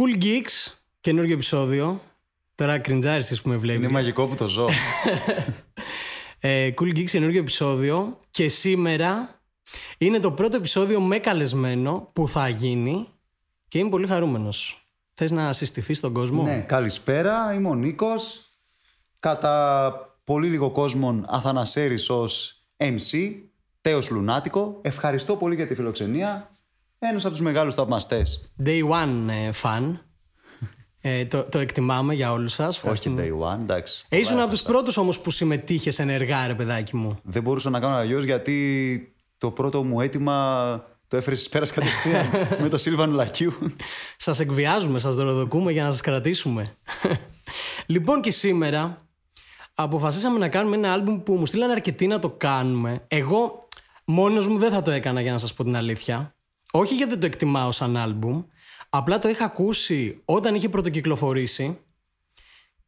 Cool Geeks, καινούργιο επεισόδιο. Τώρα κριντζάρισες που με βλέπεις. Είναι μαγικό που το ζω. Ε, cool Geeks, καινούργιο επεισόδιο. Και σήμερα είναι το πρώτο επεισόδιο με καλεσμένο που θα γίνει και είμαι πολύ χαρούμενος. Θες να συστηθείς στον κόσμο; ναι, καλησπέρα. Είμαι ο Νίκος. Κατά πολύ λίγο κόσμο Αθανασέρης ως MC. Τέος Λουνάτικο. Ευχαριστώ πολύ για τη φιλοξενία. Ένας από τους μεγάλους θαυμαστές. Day one ε, fan. Ε, το, το εκτιμάμε για όλους σας. Όχι Ευχαριστούμε. day one, εντάξει. Ε, ήσουν από τους πρώτους όμως που συμμετείχες ενεργά ρε παιδάκι μου. Δεν μπορούσα να κάνω αλλιώς γιατί το πρώτο μου αίτημα το έφερες στις πέρας κατευθείαν με το Σίλβαν Λακιού. Σας εκβιάζουμε, σας δωροδοκούμε για να σας κρατήσουμε. λοιπόν και σήμερα αποφασίσαμε να κάνουμε ένα άλμπουμ που μου στείλανε αρκετοί να το κάνουμε. Εγώ μόνος μου δεν θα το έκανα για να σας πω την αλήθεια. Όχι γιατί δεν το εκτιμάω σαν άλμπουμ. Απλά το είχα ακούσει όταν είχε πρωτοκυκλοφορήσει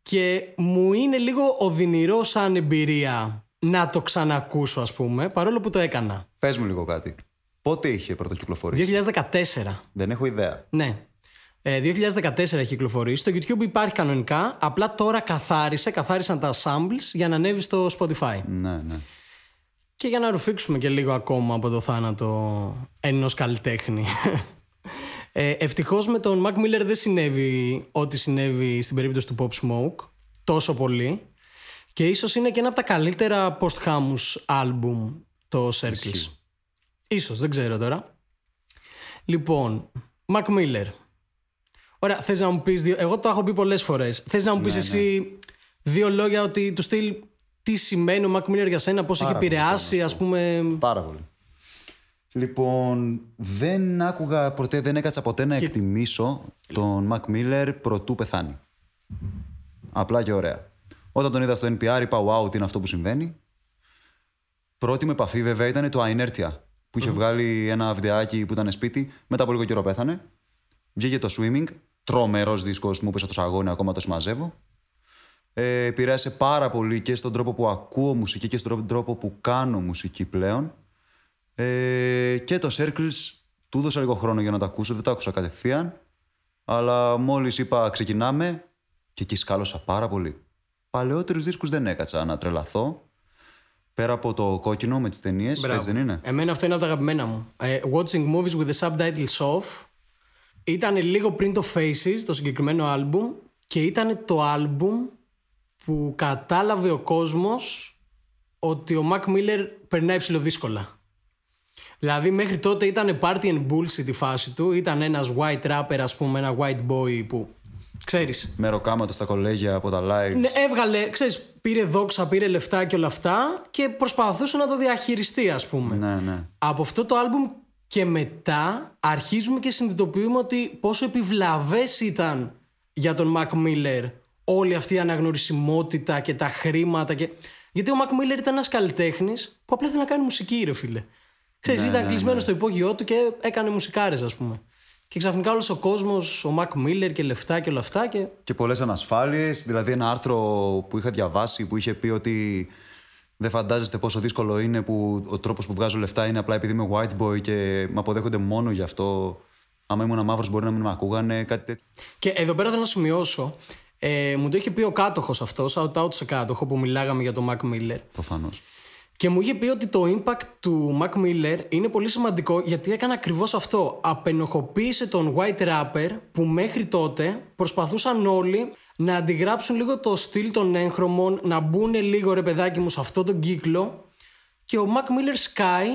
και μου είναι λίγο οδυνηρό σαν εμπειρία να το ξανακούσω ας πούμε παρόλο που το έκανα. Πες μου λίγο κάτι. Πότε είχε πρωτοκυκλοφορήσει; 2014. Δεν έχω ιδέα. Ναι. Ε, 2014 έχει κυκλοφορήσει. Στο YouTube υπάρχει κανονικά. Απλά τώρα καθάρισε, καθάρισαν τα samples για να ανέβει στο Spotify. Ναι, ναι. Και για να ρουφήξουμε και λίγο ακόμα από το θάνατο ενός καλλιτέχνη. Ε, Ευτυχώς με τον Mac Miller δεν συνέβη ό,τι συνέβη στην περίπτωση του Pop Smoke τόσο πολύ. Και ίσως είναι και ένα από τα καλύτερα post-hamus album το Circles. Ισχύει. Ίσως, δεν ξέρω τώρα. Λοιπόν, Mac Miller. Ωραία, θες να μου πεις δύο... Εγώ το έχω πει πολλές φορές. Θες να μου Ναι, πεις εσύ δύο λόγια ότι του στυλ τι σημαίνει ο Mac Miller για σένα, πώς έχει Πάρα πολύ επηρεάσει, θέλω να ας σου πω. πούμε... Πάρα πολύ. Λοιπόν, δεν άκουγα ποτέ, δεν έκατσα ποτέ να εκτιμήσω τον Mac Miller προτού πεθάνει. Απλά και ωραία. Όταν τον είδα στο NPR είπα wow, τι είναι αυτό που συμβαίνει. Πρώτη μου επαφή βέβαια ήταν το Inertia που είχε βγάλει ένα βιντεάκι που ήταν σπίτι. Μετά από λίγο καιρό πέθανε. Βγήκε το Swimming, τρομερός δίσκος, μου έπεσε το σαγόνι, ακόμα το συμμαζεύω. Ε, επηρέασε πάρα πολύ και στον τρόπο που ακούω μουσική και στον τρόπο που κάνω μουσική πλέον. Ε, και το Circles του έδωσα λίγο χρόνο για να το ακούσω, δεν το άκουσα κατευθείαν. Αλλά μόλις είπα ξεκινάμε και εκεί σκάλωσα πάρα πολύ. Παλαιότερους δίσκους δεν έκατσα να τρελαθώ. Πέρα από το κόκκινο με τις ταινίες, Μπράβο. έτσι δεν είναι; Εμένα αυτό είναι από τα αγαπημένα μου. Ε, watching movies with the subtitles off. Ήταν λίγο πριν το Faces, το συγκεκριμένο άλμπουμ. Και ήταν το άλμπουμ που κατάλαβε ο κόσμος ότι ο Mac Miller περνάει ψηλοδύσκολα. Δηλαδή μέχρι τότε ήταν party and bullshit η φάση του. Ήταν ένας white rapper ας πούμε, ένα white boy που ξέρεις Με ροκάματο στα κολέγια από τα live. ναι, έβγαλε, ξέρεις, πήρε δόξα, πήρε λεφτά και όλα αυτά και προσπαθούσε να το διαχειριστεί ας πούμε. Ναι, ναι. Από αυτό το άλμπουμ και μετά αρχίζουμε και συνειδητοποιούμε ότι πόσο επιβλαβές ήταν για τον Mac Miller όλη αυτή η αναγνωρισιμότητα και τα χρήματα και... Γιατί ο Mac Miller ήταν ένας καλλιτέχνης που απλά ήθελε να κάνει μουσική ρε φίλε. Ξέρεις, Ναι, ήταν ναι, κλεισμένος ναι. στο υπόγειό του και έκανε μουσικάρες ας πούμε. Και ξαφνικά όλος ο κόσμος, ο Mac Miller και λεφτά και όλα αυτά και Και πολλές ανασφάλειες. Δηλαδή, ένα άρθρο που είχα διαβάσει που είχε πει ότι δεν φαντάζεστε πόσο δύσκολο είναι που ο τρόπος που βγάζω λεφτά είναι απλά επειδή είμαι white boy και με αποδέχονται μόνο γι' αυτό. Άμα ήμουν μαύρος, μπορεί να μην με ακούγανε, κάτι τέτοιο. Και εδώ πέρα θέλω να σημειώσω. Ε, μου το είχε πει ο κάτοχος αυτός, shout out σε κάτοχο που μιλάγαμε για τον Mac Miller. Προφανώς. Και μου είχε πει ότι το impact του Mac Miller είναι πολύ σημαντικό γιατί έκανε ακριβώς αυτό. Απενοχοποίησε τον white rapper που μέχρι τότε προσπαθούσαν όλοι να αντιγράψουν λίγο το στυλ των έγχρωμων, να μπουν λίγο ρε παιδάκι μου σε αυτόν τον κύκλο. Και ο Mac Miller σκάει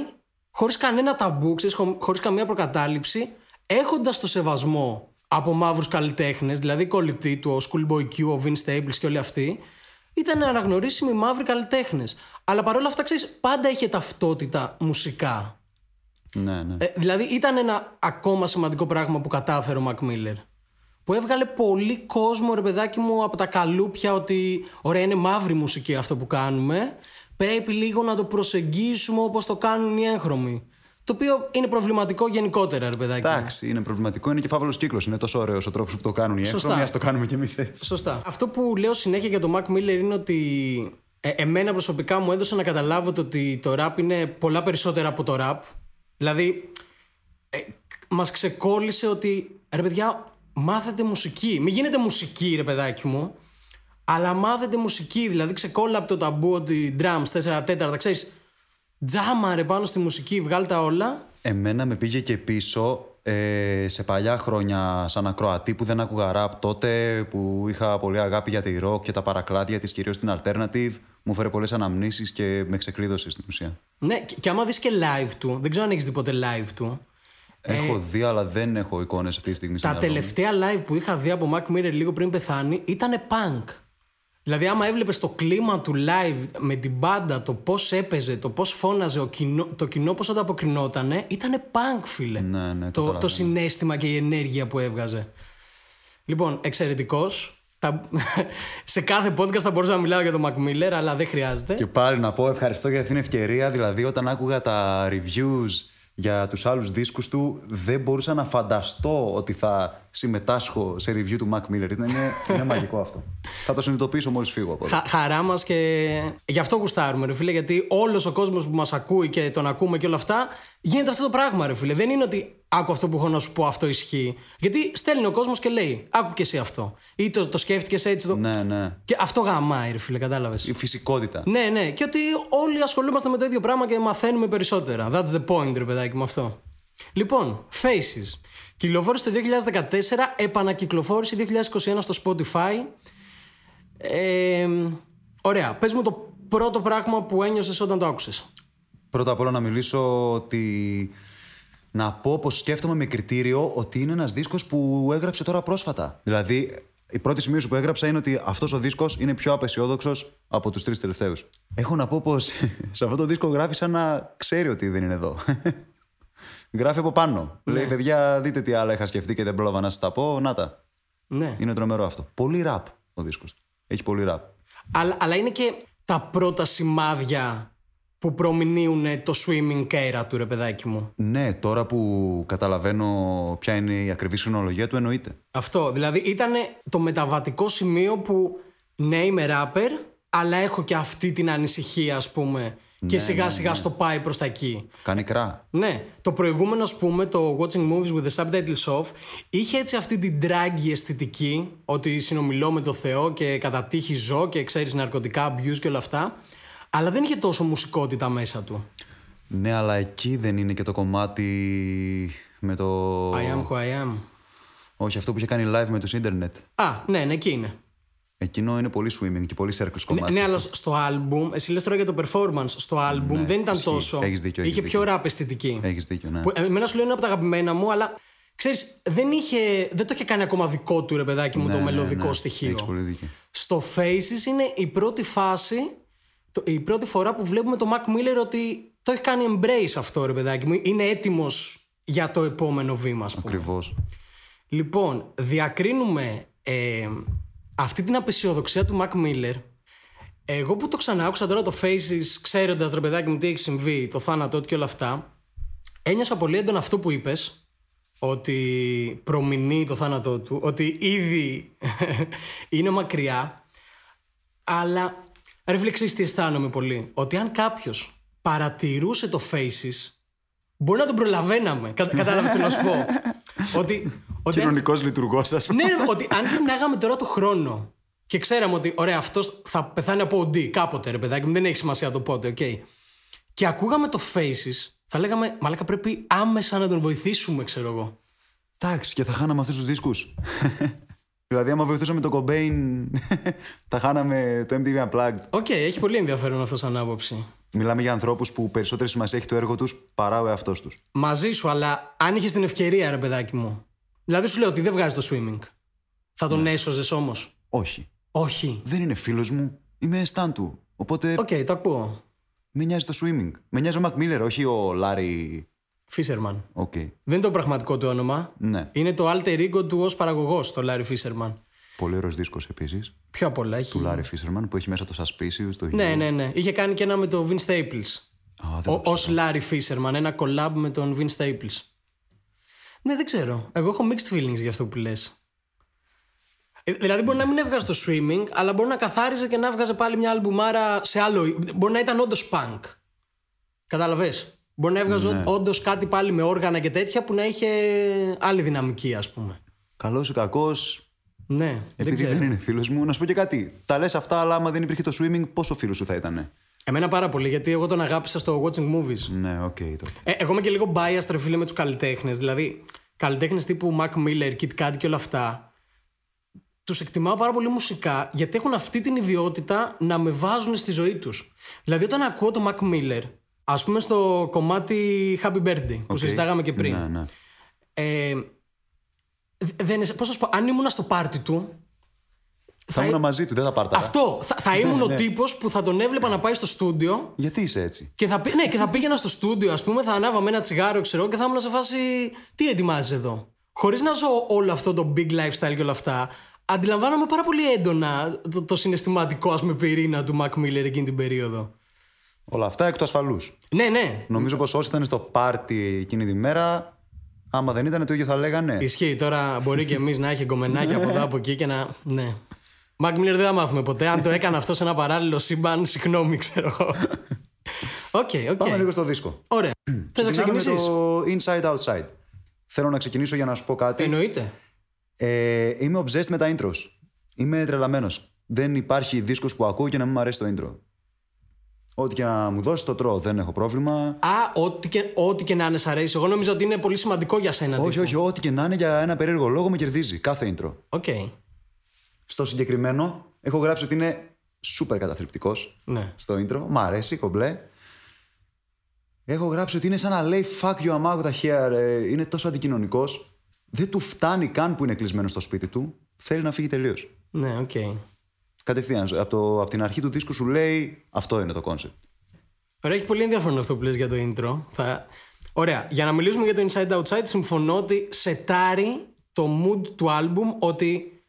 χωρίς κανένα ταμπού, ξέρεις, χωρίς καμία προκατάληψη, έχοντας το σεβασμό από μαύρους καλλιτέχνες, δηλαδή η κολλητή του, ο Schoolboy Q, ο Vince Staples και όλοι αυτοί, ήταν αναγνωρίσιμοι μαύροι καλλιτέχνες. Αλλά παρόλα αυτά, ξέρεις, πάντα είχε ταυτότητα μουσικά. Ναι, ναι. Ε, δηλαδή ήταν ένα ακόμα σημαντικό πράγμα που κατάφερε ο Mac Miller. Που έβγαλε πολύ κόσμο, ρε παιδάκι μου, από τα καλούπια ότι ωραία είναι μαύρη μουσική αυτό που κάνουμε. Πρέπει λίγο να το προσεγγίσουμε όπως το κάνουν οι έγχρωμοι. Το οποίο είναι προβληματικό γενικότερα, ρε παιδάκι. μου. Εντάξει, είναι προβληματικό, είναι και φαύλος κύκλος. Είναι τόσο ωραίος ο τρόπος που το κάνουν οι Σωστά. έγχρωμοι, ας το κάνουμε κι εμείς έτσι. Σωστά. Αυτό που λέω συνέχεια για τον Mac Miller είναι ότι ε, εμένα προσωπικά μου έδωσε να καταλάβω το ότι το rap είναι πολλά περισσότερα από το rap. Δηλαδή, ε, μας ξεκόλλησε ότι ρε παιδιά, μάθετε μουσική. Μην γίνετε μουσική, ρε παιδάκι μου. Αλλά μάθετε μουσική. Δηλαδή, ξεκόλλα από το ταμπού ότι drums 4 τέταρτα, ξέρεις. Τζάμα ρε πάνω στη μουσική, βγάλει τα όλα. Εμένα με πήγε και πίσω ε, σε παλιά χρόνια σαν ακροατή που δεν άκουγα ραπ τότε, που είχα πολύ αγάπη για τη rock και τα παρακλάδια της, κυρίως στην alternative, μου φέρε πολλές αναμνήσεις και με ξεκλείδωσε στην ουσία. Ναι, και, και άμα δεις και live του, δεν ξέρω αν έχεις δει ποτέ live του, Έχω δει, αλλά δεν έχω εικόνες αυτή τη στιγμή. στο τα μυαλό μου. τελευταία live που είχα δει από Mac Miller λίγο πριν πεθάνει ήταν punk. Δηλαδή, άμα έβλεπες το κλίμα του live με την μπάντα, το πώς έπαιζε, το πώς φώναζε, ο κοινό, το κοινό πώς ανταποκρινότανε, ήταν punk, φίλε. Ναι, ναι, το, καταλαβαίνω. το συνέστημα και η ενέργεια που έβγαζε. Λοιπόν, εξαιρετικός. σε κάθε podcast θα μπορούσα να μιλάω για τον Mac Miller, αλλά δεν χρειάζεται. Και πάλι να πω ευχαριστώ για αυτήν την ευκαιρία. Δηλαδή, όταν άκουγα τα reviews για τους άλλους δίσκους του, δεν μπορούσα να φανταστώ ότι θα συμμετάσχω σε review του Mac Miller. Ήταν, είναι, είναι μαγικό αυτό. θα το συνειδητοποιήσω μόλις φύγω από εδώ. Χα, χαρά μας και γι' αυτό γουστάρουμε, ρε φίλε. Γιατί όλος ο κόσμος που μας ακούει και τον ακούμε και όλα αυτά, γίνεται αυτό το πράγμα, ρε φίλε. Δεν είναι ότι άκου αυτό που έχω να σου πω, αυτό ισχύει. Γιατί στέλνει ο κόσμος και λέει, άκου και εσύ αυτό. Ή το, το σκέφτηκες έτσι. Το... Ναι, ναι. Και αυτό γαμάει, ρε φίλε, κατάλαβες. Η φυσικότητα. Ναι, ναι. Και ότι όλοι ασχολούμαστε με το ίδιο πράγμα και μαθαίνουμε περισσότερα. That's the point, ρε παιδάκι με αυτό. Λοιπόν, Faces. Κυκλοφόρησε το 2014, επανακυκλοφόρησε 2021 στο Spotify. Ε, ωραία. Πες μου το πρώτο πράγμα που ένιωσες όταν το άκουσες. Πρώτα απ' όλα να μιλήσω ότι. Να πω πως σκέφτομαι με κριτήριο ότι είναι ένας δίσκος που έγραψε τώρα πρόσφατα. Δηλαδή, η πρώτη σημείωση που έγραψα είναι ότι αυτός ο δίσκος είναι πιο απεσιόδοξος από τους τρεις τελευταίους. Έχω να πω πως σε αυτό το δίσκο γράφει σαν να ξέρει ότι δεν είναι εδώ. γράφει από πάνω. Λέει, παιδιά, δείτε τι άλλα είχα σκεφτεί και δεν πρόλαβα να σας τα πω. Να τα. Ναι. Είναι τρομερό αυτό. Πολύ ραπ ο δίσκος του. Έχει πολύ ραπ. Αλλά, αλλά είναι και τα πρώτα σημάδια που προμηνύουν το swimming era του, ρε παιδάκι μου. Ναι, τώρα που καταλαβαίνω ποια είναι η ακριβή χρονολογία του, εννοείται. Αυτό. Δηλαδή ήταν το μεταβατικό σημείο που ναι, είμαι rapper, αλλά έχω και αυτή την ανησυχία, ας πούμε. και σιγά σιγά στο πάει προς τα εκεί. Κάνει κρά. Ναι, το προηγούμενο, ας πούμε, το Watching Movies with the Subtitles Off, είχε έτσι αυτή την draggy αισθητική, ότι συνομιλώ με το Θεό και κατά τύχη ζω και ξέρεις ναρκωτικά, abuse και όλα αυτά, αλλά δεν είχε τόσο μουσικότητα μέσα του. Ναι, αλλά εκεί δεν είναι και το κομμάτι με το. I am who I am. Όχι, αυτό που είχε κάνει live με τους ίντερνετ. Α, ναι, ναι, εκεί είναι. Εκείνο είναι πολύ swimming και πολύ circles κομμάτι. Ναι, αλλά στο album, εσύ λες τώρα για το performance, στο album δεν ήταν ισχύει. τόσο. Έχεις δίκιο, έχεις είχε πιο δίκιο. rap αισθητική. Έχεις δίκιο, ναι. Που, εμένα σου λέω είναι από τα αγαπημένα μου, αλλά ξέρεις, δεν, είχε, δεν το είχε κάνει ακόμα δικό του ρε παιδάκι μου Ναι, το ναι, μελωδικό ναι. στοιχείο. Έχεις πολύ δίκιο. Στο Faces είναι η πρώτη φάση, το- η πρώτη φορά που βλέπουμε το Mac Miller ότι το έχει κάνει embrace αυτό ρε παιδάκι μου. Είναι έτοιμος για το επόμενο βήμα, ας πούμε. Ακριβώς. Λοιπόν, διακρίνουμε ε, αυτή την απεσιοδοξία του Mac Miller. Εγώ που το ξανά άκουσα τώρα το Faces, ξέροντας ρε παιδάκι μου τι έχει συμβεί, το θάνατό του και όλα αυτά, ένιωσα πολύ έντονα αυτό που είπες, ότι προμηνεί το θάνατό του, ότι ήδη είναι μακριά. Αλλά ρε φίλε, ξέρεις τι αισθάνομαι πολύ. Ότι αν κάποιος παρατηρούσε το Faces, μπορεί να τον προλαβαίναμε. Κατα, Κατάλαβες τι να σου πω. ότι, ότι αν- Κοινωνικός λειτουργός, ας πούμε. ναι, ρε, ότι αν γυρνάγαμε τώρα το χρόνο και ξέραμε ότι ωραία, αυτός θα πεθάνει από OD κάποτε, ρε παιδάκι μου, δεν έχει σημασία το πότε, οκ. Και ακούγαμε το Faces, θα λέγαμε, Μαλάκα πρέπει άμεσα να τον βοηθήσουμε, ξέρω εγώ. Εντάξει, και θα χάναμε αυτούς τους δίσκους. δηλαδή, άμα βοηθούσαμε τον Cobain, θα χάναμε το MTV Unplugged. Οκ, έχει πολύ ενδιαφέρον αυτό σαν άποψη. Μιλάμε για ανθρώπους που περισσότερη σημασία έχει το έργο τους παρά ο εαυτός τους. Μαζί σου, αλλά αν είχες την ευκαιρία, ρε παιδάκι μου. Δηλαδή σου λέω ότι δεν βγάζει το swimming. Θα τον έσωζες όμως; Όχι. Όχι. Δεν είναι φίλος μου. Είμαι stan του. Οπότε Οκ, το ακούω. με νοιάζει το swimming. Με νοιάζει ο Mac Miller, όχι ο Larry. Fisherman. Οκ. Δεν είναι το πραγματικό του όνομα. Ναι. Είναι το alter ego του ως παραγωγός, το Larry Fisherman. Πολύ ωραίος δίσκος επίσης. Πιο απ' όλα έχει. Του Larry Fisherman που έχει μέσα το Suspicious, το Ναι, ναι, ναι. Είχε κάνει και ένα με τον Vin Staples. Α, δεν το Ω Larry Fisherman, ένα collab με τον Vin Staples. Ναι, δεν ξέρω. Εγώ έχω mixed feelings για αυτό που λες. Δηλαδή μπορεί να μην έβγαζε το swimming, αλλά μπορεί να καθάριζε και να έβγαζε πάλι μια αλμπουμάρα σε άλλο. Μπορεί να ήταν όντως punk. Κατάλαβε. Μπορεί να έβγαζε Ναι. όντως κάτι πάλι με όργανα και τέτοια που να είχε άλλη δυναμική, ας πούμε. Καλός ή κακός, Ναι, δεν επειδή ξέρω. δεν είναι φίλος μου, να σου πω και κάτι. Τα λες αυτά, αλλά άμα δεν υπήρχε το swimming, πόσο φίλος σου θα ήταν. Εμένα πάρα πολύ, γιατί εγώ τον αγάπησα στο watching movies. Ναι, οκ, τότε. Ε, εγώ είμαι και λίγο biased, ρε φίλε, με τους καλλιτέχνες. Δηλαδή, καλλιτέχνες τύπου Mac Miller, Kid Cudi και όλα αυτά. Τους εκτιμάω πάρα πολύ μουσικά γιατί έχουν αυτή την ιδιότητα να με βάζουν στη ζωή τους. Δηλαδή, όταν ακούω το Mac Miller, ας πούμε στο κομμάτι Happy Birthday που Οκ. συζητάγαμε και πριν. Ναι, ναι. Ε, δε- δεν, είναι- πώς να σου πω, αν ήμουν στο πάρτι του, Θα ήμουν μαζί του, δεν θα πάρτα. αυτό θα, θα ήμουν ο τύπος που θα τον έβλεπα να πάει στο στούντιο Γιατί είσαι έτσι; και θα, πή- ναι, και θα πήγαινα στο στούντιο, ας πούμε, θα ανάβαμε ένα τσιγάρο, ξέρω, και θα ήμουν σε φάση. Τι ετοιμάζεις εδώ; Χωρίς να ζω όλο αυτό το big lifestyle και όλα αυτά, αντιλαμβάνομαι πάρα πολύ έντονα το, το συναισθηματικό, ας πούμε, πυρήνα του Mac Miller εκείνη την περίοδο. Όλα αυτά εκ του ασφαλού. Ναι, ναι. Νομίζω πως όσοι ήταν στο πάρτι εκείνη τη μέρα, άμα δεν ήταν το ίδιο θα λέγανε. Ισχύει. Τώρα μπορεί και εμείς να έχει γκομενάκια από εδώ από εκεί και να. Ναι. Mac Miller δεν θα μάθουμε ποτέ. Αν το έκανε αυτό σε ένα παράλληλο σύμπαν, συγγνώμη, ξέρω εγώ. Οκ, οκ. Πάμε λίγο στο δίσκο. Ωραία. Θες να Ξεκινάμε με ξεκινήσεις; το inside outside. Θέλω να ξεκινήσω για να σου πω κάτι. Εννοείται. Ε, είμαι obsessed με τα intros. Είμαι τρελαμένος. Δεν υπάρχει δίσκος που ακούω και να μην μου αρέσει το intro. Ό,τι και να μου δώσει το τρώω, δεν έχω πρόβλημα. Α, ό,τι και, ό,τι και να είναι σ' αρέσει. Εγώ νομίζω ότι είναι πολύ σημαντικό για σένα. όχι, τύπου. όχι, ό,τι και να είναι για ένα περίεργο λόγο με κερδίζει. Κάθε intro. Οκ. Στο συγκεκριμένο έχω γράψει ότι είναι super καταθλιπτικός Ναι. στο intro. Μ' αρέσει, κομπλέ. Έχω γράψει ότι είναι σαν να λέει fuck you, I'm out of here. ε, Είναι τόσο αντικοινωνικός. Δεν του φτάνει καν που είναι κλεισμένο στο σπίτι του. Θέλει να φύγει τελείως. Ναι, οκ. Κατευθείαν. Από, το, από την αρχή του δίσκου σου λέει αυτό είναι το concept. Ωραία, έχει πολύ ενδιαφέρον αυτό που λες για το intro. Θα... Ωραία, για να μιλήσουμε για το Inside Outside, συμφωνώ ότι σετάρει το mood του album ότι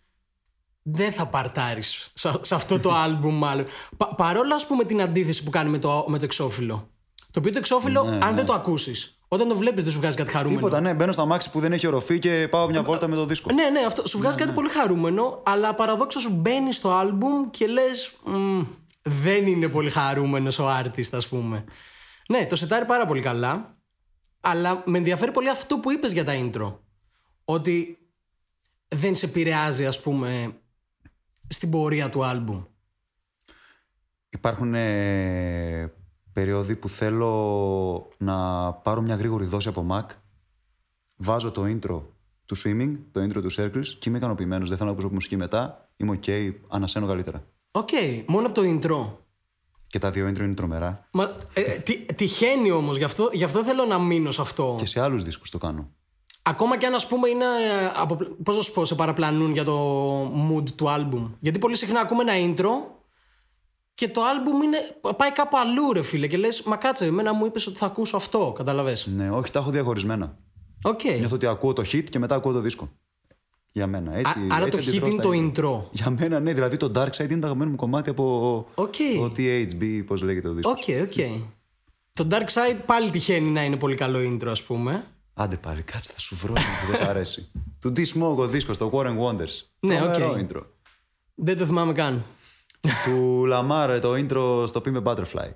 δεν θα παρτάρεις σε, σε αυτό το album μάλλον. Πα, παρόλα ας πούμε την αντίθεση που κάνει με το, με το εξώφυλλο. Το οποίο το εξώφυλλο, αν δεν το ακούσεις, όταν το βλέπεις δεν σου βγάζει κάτι χαρούμενο. Τίποτα, ναι. Μπαίνω στ' αμάξι που δεν έχει οροφή και πάω μια βόλτα με το δίσκο. Ναι, ναι, αυτό σου βγάζει κάτι πολύ χαρούμενο, αλλά παραδόξως σου μπαίνει στο album και λες. δεν είναι πολύ χαρούμενος ο artist, ας πούμε. Ναι, το σετάρει πάρα πολύ καλά, αλλά με ενδιαφέρει πολύ αυτό που είπες για τα intro. Ότι δεν σε επηρεάζει, ας πούμε, στην πορεία του album. Υπάρχουν ε, περίοδοι που θέλω να πάρω μια γρήγορη δόση από Mac. Βάζω το intro του swimming, το intro του circles και είμαι ικανοποιημένος. Δεν θέλω να ακούσω μουσική μετά. Είμαι OK, ανασαίνω καλύτερα. Οκ, μόνο από το intro. Και τα δύο intro είναι τρομερά. Μα, ε, ε, τι- τυχαίνει όμως, γι, αυτό, γι' αυτό θέλω να μείνω σε αυτό. Και σε άλλους δίσκους το κάνω. Ακόμα και αν ας πούμε είναι. ε, Από, πώς να σου πω, σε παραπλανούν για το mood του album. Γιατί πολύ συχνά ακούμε ένα intro και το album είναι, πάει κάπου αλλού, ρε φίλε. Και λες, Μα κάτσε, εμένα μου είπες ότι θα ακούσω αυτό. Κατάλαβες. Ναι, όχι, τα έχω διαχωρισμένα. Οκ. Νιώθω ότι ακούω το hit και μετά ακούω το δίσκο. Για μένα. Έτσι, Α- άρα έτσι το hit αντιδρώ είναι στα το intro. intro. Για μένα, ναι, δηλαδή το Dark Side είναι το αγαπημένο μου κομμάτι από Οκ. το THB, πώς λέγεται το δίσκος. Οκ, οκ. Το Dark Side πάλι τυχαίνει να είναι πολύ καλό intro, ας πούμε. Άντε πάλι, κάτσε, θα σου βρω ένα που δεν σ' αρέσει. του D-Smoke ο δίσκος, το War & Wonders. Ναι, Τρομερό οκ. intro. Δεν το θυμάμαι καν. Του Lamar το intro στο To Pimp a Butterfly.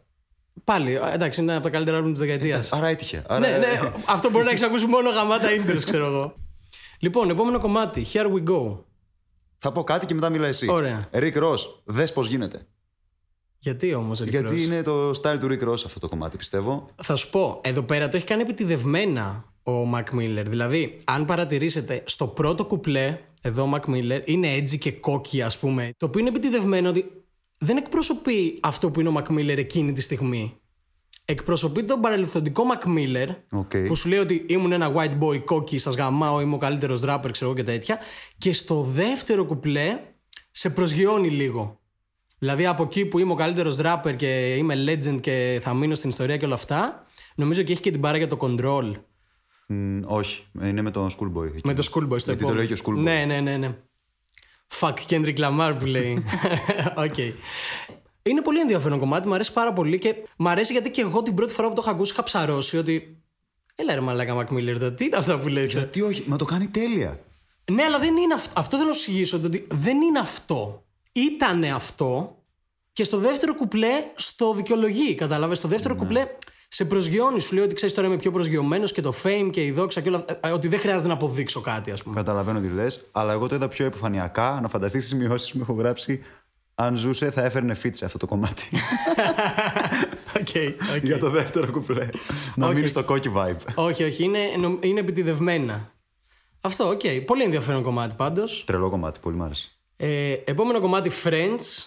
Πάλι, ε, εντάξει, είναι από τα καλύτερα album της δεκαετίας. Άρα έτυχε. Άρα... ναι, ναι, αυτό μπορεί να έχεις ακούσει μόνο γαμάτα intros, ξέρω εγώ. Λοιπόν, επόμενο κομμάτι. Here we go. Θα πω κάτι και μετά μίλα εσύ. Ωραία. Rick Ross, δες πώς γίνεται. Γιατί όμως, Γιατί είναι το style του Rick Ross αυτό το κομμάτι, πιστεύω. Θα σου πω, εδώ πέρα το έχει κάνει επιτηδευμένα ο Mac Miller. Δηλαδή, αν παρατηρήσετε, στο πρώτο κουπλέ, εδώ ο Mac Miller είναι έτσι και cocky, ας πούμε. Το οποίο είναι επιτηδευμένο ότι δεν εκπροσωπεί αυτό που είναι ο Mac Miller εκείνη τη στιγμή. Εκπροσωπεί τον παρελθοντικό Mac Miller Οκ. που σου λέει ότι ήμουν ένα white boy cocky, σας γαμάω, είμαι ο καλύτερος rapper, ξέρω εγώ και τέτοια. Και στο δεύτερο κουπλέ σε προσγειώνει λίγο. Δηλαδή από εκεί που είμαι ο καλύτερος rapper και είμαι legend και θα μείνω στην ιστορία και όλα αυτά, νομίζω και έχει και την μπάρα για το control. Μ, όχι, είναι με τον Schoolboy. εκεί. Με το schoolboy στο Γιατί το επόμενο. λέει και ο Schoolboy. Ναι, ναι, ναι, ναι. Fuck Kendrick Lamar που λέει. Οκ. Είναι πολύ ενδιαφέρον κομμάτι, μου αρέσει πάρα πολύ και μου αρέσει γιατί και εγώ την πρώτη φορά που το είχα ακούσει είχα ψαρώσει ότι. Έλα ρε μαλάκα Mac Miller, τώρα, τι είναι αυτά που λέει. ξέρω». Γιατί όχι, μα το κάνει τέλεια. Ναι, αλλά δεν είναι αυτό. Αυτό θέλω να σου εξηγήσω. Ότι δεν είναι αυτό. Ήτανε αυτό και στο δεύτερο κουπλέ σ' το δικαιολογεί. Κατάλαβες. Στο δεύτερο κουπλέ σε προσγειώνει. Σου λέει ότι ξέρεις τώρα είμαι πιο προσγειωμένος και το fame και η δόξα και όλα αυτά. ε, Ότι δεν χρειάζεται να αποδείξω κάτι, ας πούμε. Καταλαβαίνω τι λες, αλλά εγώ το είδα πιο επιφανειακά. Να φανταστείς τις σημειώσεις που μου έχω γράψει. Αν ζούσε, θα έφερνε feat σε αυτό το κομμάτι. Οκ, οκ. Για το δεύτερο κουπλέ. να Όχι. μείνεις στο cocky vibe. όχι, όχι, είναι, νο- είναι επιτηδευμένα. Αυτό, οκ. Πολύ ενδιαφέρον κομμάτι πάντως. Τρελό κομμάτι, πολύ μ' άρεσε. Ε, επόμενο κομμάτι Friends.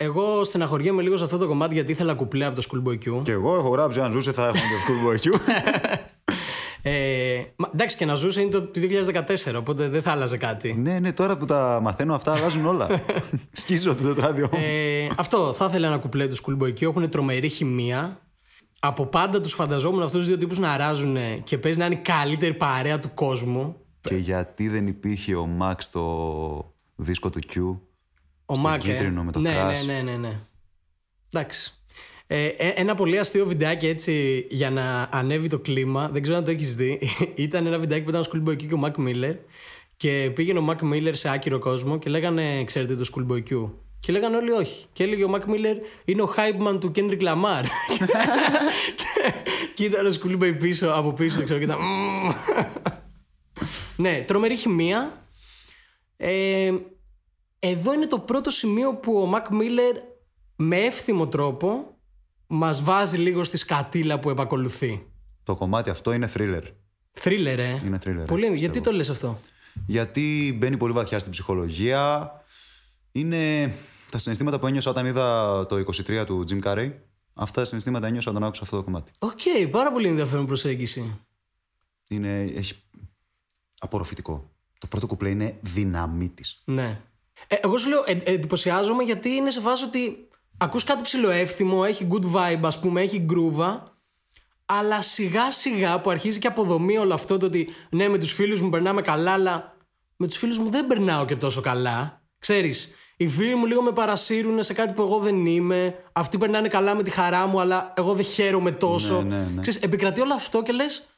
Εγώ στεναχωριέμαι λίγο σε αυτό το κομμάτι γιατί ήθελα κουπλέ από το Schoolboy Q. Και εγώ έχω γράψει αν ζούσε, θα έφερνε το Schoolboy Q. Ε, μα, εντάξει, και να ζούσε είναι το, το 2014, οπότε δεν θα άλλαζε κάτι. ναι, ναι, τώρα που τα μαθαίνω αυτά αλλάζουν όλα. Σκίζω το τετράδιο. Ε, αυτό, θα ήθελα ένα κουπλέ του Schoolboy Q. Έχουν τρομερή χημεία. Από πάντα τους φανταζόμουν αυτούς τους δύο τύπους να ράζουν και παίζει να είναι η καλύτερη παρέα του κόσμου. Και γιατί δεν υπήρχε ο Max στο δίσκο του Q; Ο Στο Μάκ. κίτρινο με το ναι, crash. ναι, ναι, ναι, ναι. Εντάξει. Ε, ε, ένα πολύ αστείο βιντεάκι έτσι για να ανέβει το κλίμα. Δεν ξέρω αν το έχεις δει. ήταν ένα βιντεάκι που ήταν ο Schoolboy Q και ο Mac Miller. Και πήγαινε ο Mac Miller σε άκυρο κόσμο και λέγανε, ξέρετε το Schoolboy Q; Και λέγανε όλοι όχι. Και έλεγε ο Mac Miller είναι ο hype man του Kendrick Lamar. και, και ήταν ο Schoolboy πίσω, από πίσω, ξέρω, και ήταν. «Μμμ». ναι, τρομερή χημεία. Ε, εδώ είναι το πρώτο σημείο που ο Mac Miller με εύθυμο τρόπο μας βάζει λίγο στη σκατίλα που επακολουθεί. Το κομμάτι αυτό είναι θρίλερ. Θρίλερ, ε. Είναι θρίλερ, Πολύ, έτσι γιατί το λες αυτό; Γιατί μπαίνει πολύ βαθιά στην ψυχολογία. Είναι τα συναισθήματα που ένιωσα όταν είδα το 23 του Jim Carrey. Αυτά τα συναισθήματα ένιωσα όταν άκουσα αυτό το κομμάτι. Οκ, πάρα πολύ ενδιαφέρον προσέγγιση. Είναι, έχει απορροφητικό. Το πρώτο κουπλέ είναι δυναμή Ναι. Ε, εγώ σου λέω, ε, εντυπωσιάζομαι γιατί είναι σε φάση ότι ακούς κάτι ψηλοεύθυμο, έχει good vibe ας πούμε, έχει γκρούβα αλλά σιγά σιγά που αρχίζει και αποδομεί όλο αυτό το ότι ναι με τους φίλους μου περνάμε καλά αλλά με τους φίλους μου δεν περνάω και τόσο καλά. Ξέρεις, οι φίλοι μου λίγο με παρασύρουν σε κάτι που εγώ δεν είμαι, αυτοί περνάνε καλά με τη χαρά μου αλλά εγώ δεν χαίρομαι τόσο. Ναι, ναι, ναι. Ξέρεις, επικρατεί όλο αυτό και λες,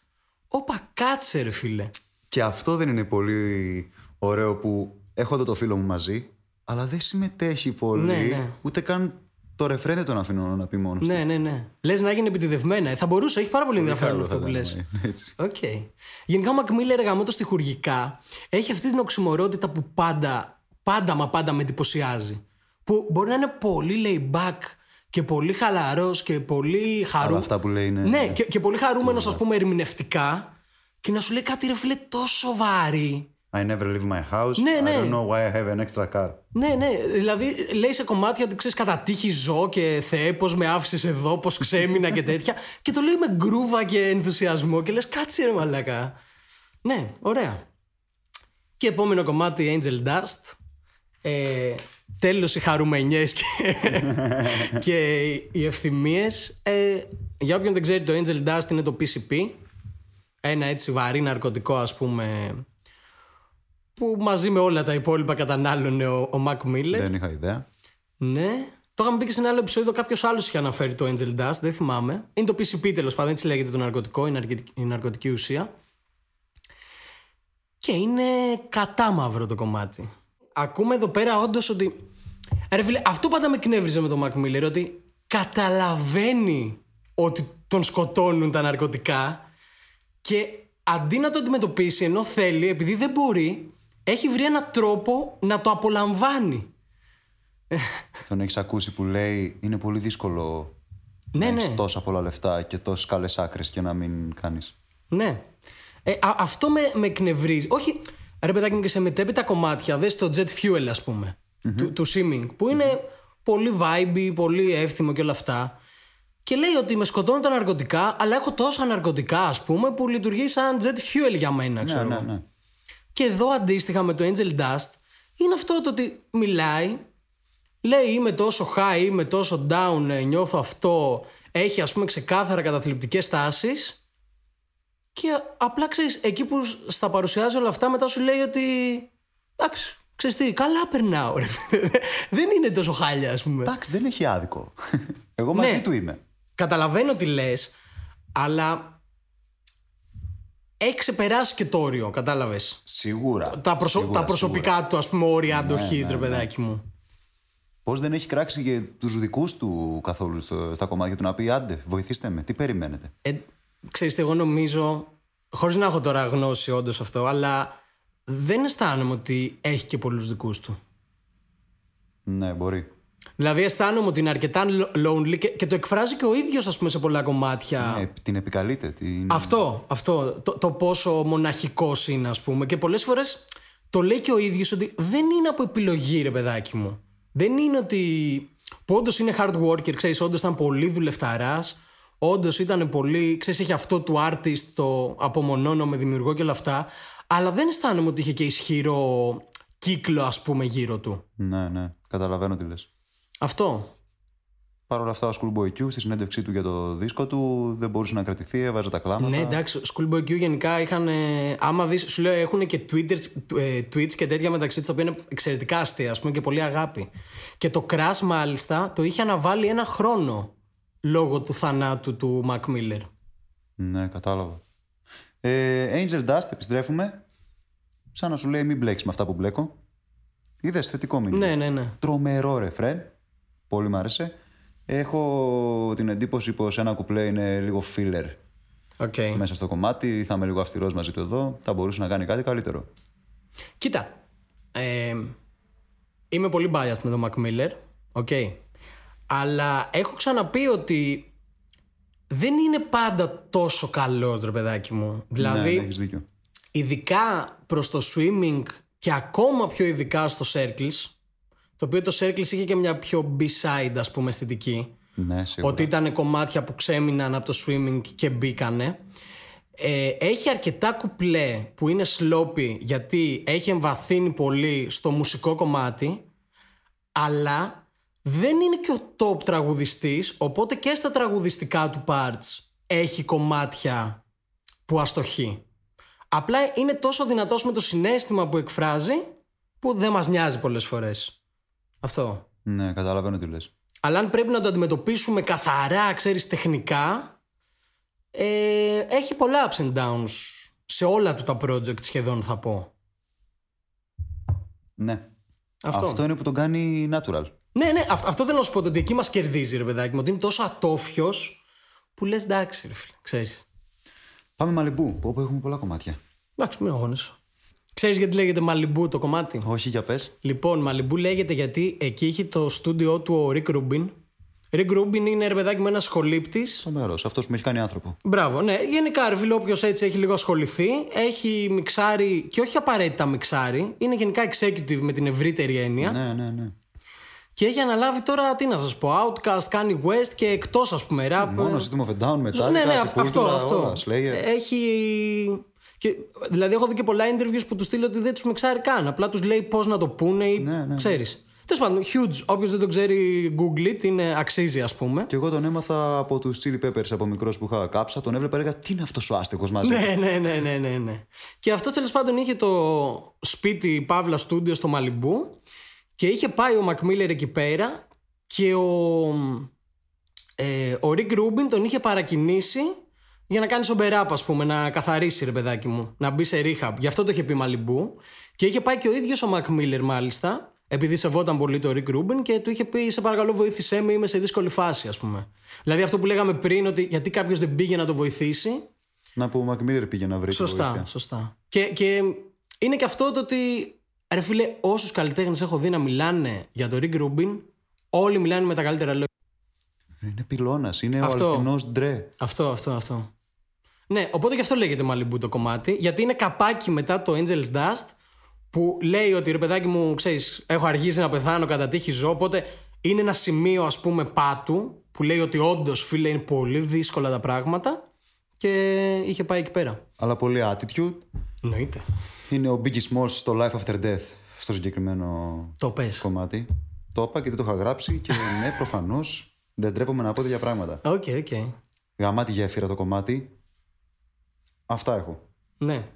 όπα κάτσε ρε φίλε. Και αυτό δεν είναι πολύ ωραίο που έχω εδώ το φίλο μου μαζί, αλλά δεν συμμετέχει πολύ. Ναι, ναι. Ούτε καν το ρεφρέν δεν τον αφήνω να πει μόνος του. Ναι, ναι, ναι. Λες να γίνει επιτηδευμένα. Ε, Θα μπορούσε, έχει πάρα πολύ ενδιαφέρον Καλό αυτό θα που λες. ήταν, ε, Έτσι. Οκ. Γενικά ο Mac Miller γαμώτο στιχουργικά έχει αυτή την οξυμωρότητα που πάντα, πάντα μα πάντα με εντυπωσιάζει. Που μπορεί να είναι πολύ laid back και πολύ χαλαρός και πολύ Αλλά χαρούμενο. αυτά που λέει είναι. Ναι, και, και πολύ χαρούμενος, ας πούμε, ερμηνευτικά. Και να σου λέει κάτι ρε φίλε τόσο βαρύ. I never leave my house. Ναι, ναι. I don't know why I have an extra car. Ναι, ναι. Δηλαδή λέει σε κομμάτια ότι ξέρεις κατά τύχη ζω και θεέ, πώς με άφησες εδώ, πώς ξέμεινα και τέτοια. και το λέει με γκρούβα και ενθουσιασμό και λες κάτσε ρε μαλάκα. Ναι, ωραία. Και επόμενο κομμάτι Angel Dust. Ε, τέλος οι χαρουμενιές και, και οι ευθυμίες. Ε, για όποιον δεν ξέρει το Angel Dust είναι το PCP. Ένα έτσι βαρύ ναρκωτικό ας πούμε που μαζί με όλα τα υπόλοιπα κατανάλωνε ο, ο Mac Miller. Δεν είχα ιδέα. Ναι. Το είχαμε πει και σε ένα άλλο επεισόδιο, κάποιος άλλος είχε αναφέρει το Angel Dust, δεν θυμάμαι. Είναι το PCP τέλος πάντων, έτσι λέγεται το ναρκωτικό, η ναρκωτική, η ναρκωτική ουσία. Και είναι κατάμαυρο το κομμάτι. Ακούμε εδώ πέρα όντως ότι. Ρε φίλε, αυτό πάντα με κνεύριζε με τον Mac Miller, ότι καταλαβαίνει ότι τον σκοτώνουν τα ναρκωτικά και αντί να το αντιμετωπίσει ενώ θέλει, επειδή δεν μπορεί, έχει βρει έναν τρόπο να το απολαμβάνει. Τον έχεις ακούσει που λέει είναι πολύ δύσκολο Ναι, να ναι. έχεις τόσα πολλά λεφτά και τόσες καλές άκρες και να μην κάνεις. Ναι. Ε, α- αυτό με, με εκνευρίζει. Όχι, ρε παιδάκι μου και σε μετέπειτα κομμάτια, δες το Jet Fuel ας πούμε, του, του Simming, που είναι πολύ vibe, πολύ εύθυμο και όλα αυτά. Και λέει ότι με σκοτώνουν τα ναρκωτικά, αλλά έχω τόσα ναρκωτικά ας πούμε που λειτουργεί σαν Jet Fuel για μένα, ξέρω Ναι, εγώ. ναι, ναι. Και εδώ αντίστοιχα με το Angel Dust είναι αυτό το ότι μιλάει, λέει είμαι τόσο high, είμαι τόσο down, ε, νιώθω αυτό, έχει ας πούμε ξεκάθαρα καταθλιπτικές τάσεις και απλά ξέρεις, εκεί που σ- στα παρουσιάζει όλα αυτά μετά σου λέει ότι εντάξει, ξέρεις τι, καλά περνάω ρε. φίλε. Δεν είναι τόσο χάλια ας πούμε. Εντάξει, δεν έχει άδικο. Εγώ μαζί Ναι. του είμαι. Καταλαβαίνω τι λες, αλλά έχει ξεπεράσει και το όριο, κατάλαβες. Σίγουρα. τα, προσω- Σίγουρα, τα προσωπικά του, ας πούμε, όρια αντοχής, ναι, ρε ναι. παιδάκι μου. Πώς δεν έχει κράξει και τους δικούς του καθόλου στο- στα κομμάτια του να πει άντε, βοηθήστε με, τι περιμένετε. Ε, ξέρεις τι, εγώ νομίζω, χωρίς να έχω τώρα γνώση όντως αυτό, αλλά δεν αισθάνομαι ότι έχει και πολλούς δικούς του. Ναι, μπορεί. Δηλαδή αισθάνομαι ότι είναι αρκετά lo- lonely και, και το εκφράζει και ο ίδιος ας πούμε σε πολλά κομμάτια. Ναι, την επικαλείται. Την... Αυτό, αυτό, το, το πόσο μοναχικός είναι ας πούμε και πολλές φορές το λέει και ο ίδιος ότι δεν είναι από επιλογή ρε παιδάκι μου. Δεν είναι ότι που όντως είναι hard worker, ξέρεις, όντως ήταν πολύ δουλευταράς, όντως ήταν πολύ, ξέρεις, έχει αυτό του artist, το απομονώνω, δημιουργώ και όλα αυτά, αλλά δεν αισθάνομαι ότι είχε και ισχυρό κύκλο ας πούμε γύρω του. Ναι, ναι, καταλαβαίνω τι λες. Αυτό. Παρ' όλα αυτά, ο Schoolboy Q στη συνέντευξή του για το δίσκο του δεν μπορούσε να κρατηθεί, έβαζε τα κλάματα. Ναι, εντάξει, Schoolboy Q γενικά είχαν. ε, άμα δεις, σου λέω, έχουν και Twitter, ε, tweets και τέτοια μεταξύ τους, τα οποία είναι εξαιρετικά αστεία, ας πούμε, και πολύ αγάπη. Και το Crash, μάλιστα, το είχε αναβάλει ένα χρόνο λόγω του θανάτου του Mac Miller. Ναι, κατάλαβα. Ε, Angel Dust, επιστρέφουμε. Σαν να σου λέει μην μπλέξεις με αυτά που μπλέκω. Είδες θετικό μήνυμα. Ναι, ναι, ναι. Τρομερό ρεφρέν. Πολύ μ' άρεσε. Έχω την εντύπωση πως ένα κουπλέ είναι λίγο filler Okay. μέσα στο κομμάτι. Θα είμαι λίγο αυστηρός μαζί του εδώ. Θα μπορούσε να κάνει κάτι καλύτερο. Κοίτα. Ε, είμαι πολύ biased με τον Mac Miller. Okay. Αλλά έχω ξαναπεί ότι δεν είναι πάντα τόσο καλός ρε παιδάκι μου. Δηλαδή, ναι, έχεις δίκιο. ειδικά προς το swimming και ακόμα πιο ειδικά στο circles το οποίο το circles είχε και μια πιο b-side ας πούμε αισθητική Ναι, σίγουρα. ότι ήταν κομμάτια που ξέμειναν από το swimming και μπήκανε ε, έχει αρκετά κουπλέ που είναι sloppy γιατί έχει εμβαθύνει πολύ στο μουσικό κομμάτι αλλά δεν είναι και ο top τραγουδιστής οπότε και στα τραγουδιστικά του parts έχει κομμάτια που αστοχεί Απλά είναι τόσο δυνατός με το συνέστημα που εκφράζει που δεν μας νοιάζει πολλές φορές. Αυτό. Ναι, καταλαβαίνω τι λες. Αλλά αν πρέπει να το αντιμετωπίσουμε καθαρά, ξέρεις, τεχνικά, ε, έχει πολλά ups and downs σε όλα του τα project σχεδόν θα πω. Ναι. Αυτό. Αυτό είναι που τον κάνει natural. Ναι, ναι, αυ- αυτό θέλω να σου πω ότι εκεί μας κερδίζει ρε παιδάκι μου, ότι είναι τόσο ατόφιος που λες εντάξει ρε φίλε, ξέρεις. Πάμε Μαλιμπού, που όπου έχουμε πολλά κομμάτια. Εντάξει, μην αγώνεσαι. Ξέρεις γιατί λέγεται Μαλιμπού το κομμάτι; Όχι, για πες. Λοιπόν, Μαλιμπού λέγεται γιατί εκεί έχει το στούντιό του ο Rick Rubin. Rick Rubin είναι ρε παιδάκι μου ένας ηχολήπτης. Τρομερό. Αυτός που με έχει κάνει άνθρωπο. Μπράβο, ναι. Γενικά, ρε φίλε, όποιος έτσι έχει λίγο ασχοληθεί, έχει μιξάρει και όχι απαραίτητα μιξάρει, είναι γενικά executive με την ευρύτερη έννοια. Ναι, ναι, ναι. Και έχει αναλάβει τώρα, τι να σας πω, Outkast, Kanye West και εκτός, ας πούμε, rap. Μόνος System of a Down, Metallica, ναι, ναι, Sepultura, αυτό, αυτό, αυτό. όλα, Slayer. Έχει. Και, δηλαδή, έχω δει και πολλά interviews που τους στείλει ότι δεν τους μιξάρει καν. Απλά τους λέει πώς να το πούνε ή. Ναι, ναι. Ξέρεις. Τέλος πάντων, huge. Όποιος δεν το ξέρει, Google it, είναι, αξίζει, ας πούμε. Και εγώ τον έμαθα από τους Chili Peppers από μικρός που είχα κάψα. Τον έβλεπα, έλεγα Τι είναι αυτός ο άστεγος μαζί. Ναι, ναι, ναι, ναι, ναι, ναι. Και αυτός τέλος πάντων είχε το σπίτι Παύλα Studio στο Μαλιμπού και είχε πάει ο Μακμίλερ εκεί πέρα και ο, ε, ο Rick Rubin τον είχε παρακινήσει για να κάνεις σομπεράπ, ας πούμε, να καθαρίσει ρε παιδάκι μου, να μπει σε rehab. Γι' αυτό το είχε πει Μαλιμπού. Και είχε πάει και ο ίδιος ο Μακμίλερ, μάλιστα, επειδή σεβόταν πολύ το Rick Rubin και του είχε πει: Σε παρακαλώ, βοήθησέ με, είμαι σε δύσκολη φάση, ας πούμε. Δηλαδή αυτό που λέγαμε πριν, ότι γιατί κάποιος δεν πήγε να το βοηθήσει, Να που ο Μακμίρερ πήγε να βρει τη Σωστά, βοήθεια. σωστά. Και, και είναι και αυτό το ότι, ρε φίλε, όσους καλλιτέχνες έχω δει να μιλάνε για το Rick Rubin, όλοι μιλάνε με τα καλύτερα λόγια. Είναι πυλώνας, είναι Αυτό. ο αληθινός ντρε. Αυτό, αυτό, αυτό. Ναι, οπότε γι' αυτό λέγεται Malibu το κομμάτι, γιατί είναι καπάκι μετά το Angel's Dust που λέει ότι ρε παιδάκι μου, ξέρεις, έχω αργήσει να πεθάνω κατά τύχη ζω, οπότε είναι ένα σημείο ας πούμε πάτου που λέει ότι όντως φίλε είναι πολύ δύσκολα τα πράγματα και είχε πάει εκεί πέρα. Αλλά πολύ attitude. Εννοείται. Είναι ο Biggie Smalls στο Life After Death στο συγκεκριμένο Το πες. κομμάτι. Το είπα και δεν το είχα γράψει και ναι, προφανώς δεν τρέπομαι να πω τέτοια πράγματα. Οκ, οκ. Γαμάτη γέφυρα το κομμάτι. Αυτά έχω. Ναι.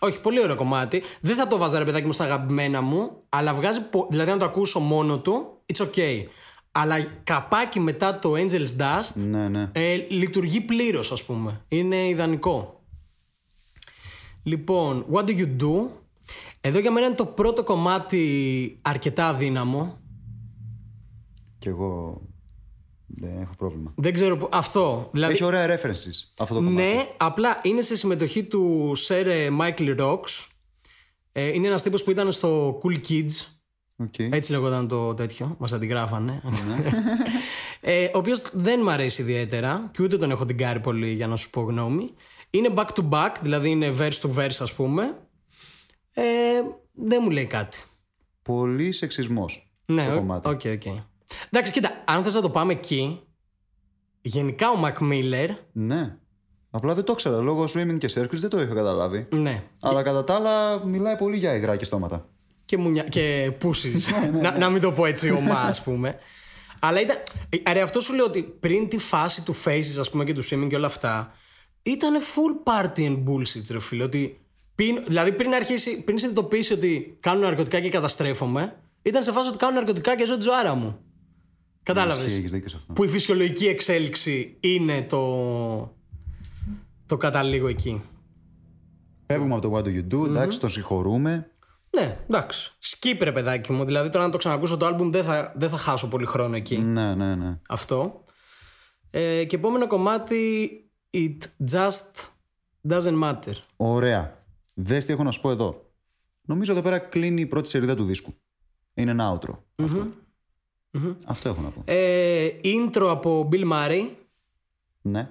Όχι, πολύ ωραίο κομμάτι. Δεν θα το έβαζα ρε παιδάκι μου στα αγαπημένα μου, αλλά βγάζει. πο- Δηλαδή, να το ακούσω μόνο του, it's okay. Αλλά καπάκι μετά το Angel's Dust Ναι, ναι. ε, λειτουργεί πλήρως, ας πούμε. Είναι ιδανικό. Λοιπόν, What Do You Do? Εδώ για μένα είναι το πρώτο κομμάτι αρκετά αδύναμο. Κι εγώ δεν έχω πρόβλημα. Δεν ξέρω. που- Αυτό. Δηλαδή, Έχει ωραία references αυτό το κομμάτι. ναι, απλά είναι σε συμμετοχή του Sir Michael Rocks. Ε, είναι ένας τύπος που ήταν στο Cool Kids. Οκ. Έτσι λεγόταν το τέτοιο. Μας αντιγράφανε. Ναι. ε, ο οποίος δεν μ' αρέσει ιδιαίτερα και ούτε τον έχω τσεκάρει πολύ για να σου πω γνώμη. Είναι back to back, δηλαδή είναι verse to verse, ας πούμε. Ε, δεν μου λέει κάτι. Πολύ σεξισμός Ναι, στο οκ, κομμάτι. οκ, οκ. Εντάξει, κοίτα, αν θες να το πάμε εκεί, γενικά ο Mac Miller, Ναι. Απλά δεν το ήξερα. Λόγω Swimming και Circles δεν το είχα καταλάβει. ναι, Αλλά κατά τα άλλα μιλάει πολύ για υγρά και στόματα. και, μουνιά... και pussies. Ναι, να, να μην το πω έτσι ωμά, ας πούμε. Αλλά ήταν. ε, Ρε, αυτό σου λέω ότι πριν τη φάση του faces, ας πούμε, και του swimming και όλα αυτά, ήταν full party and bullshit, ρε φίλε. Ότι πίνω- δηλαδή πριν αρχίσει, πριν συνειδητοποιήσει ότι κάνουν ναρκωτικά και καταστρέφομαι, ήταν σε φάση ότι κάνουν ναρκωτικά και ζω τη ζωάρα μου. Κατάλαβες. Ισχύει, έχεις δίκιο σε αυτό. Που η φυσιολογική εξέλιξη είναι το. το καταλήγω εκεί. Φεύγουμε από το What Do You Do, εντάξει, τον συγχωρούμε. Ναι, εντάξει. Skip ρε παιδάκι μου. Δηλαδή τώρα να το ξανακούσω το album δεν θα, δεν θα χάσω πολύ χρόνο εκεί. Ναι, ναι, ναι. Αυτό. Ε, και επόμενο κομμάτι It just doesn't matter. Ωραία. Δες τι έχω να σου πω εδώ. Νομίζω εδώ πέρα κλείνει η πρώτη σελίδα του δίσκου. Είναι ένα outro. Αυτό. Αυτό έχω να πω. Ε, intro από Bill Murray. Ναι.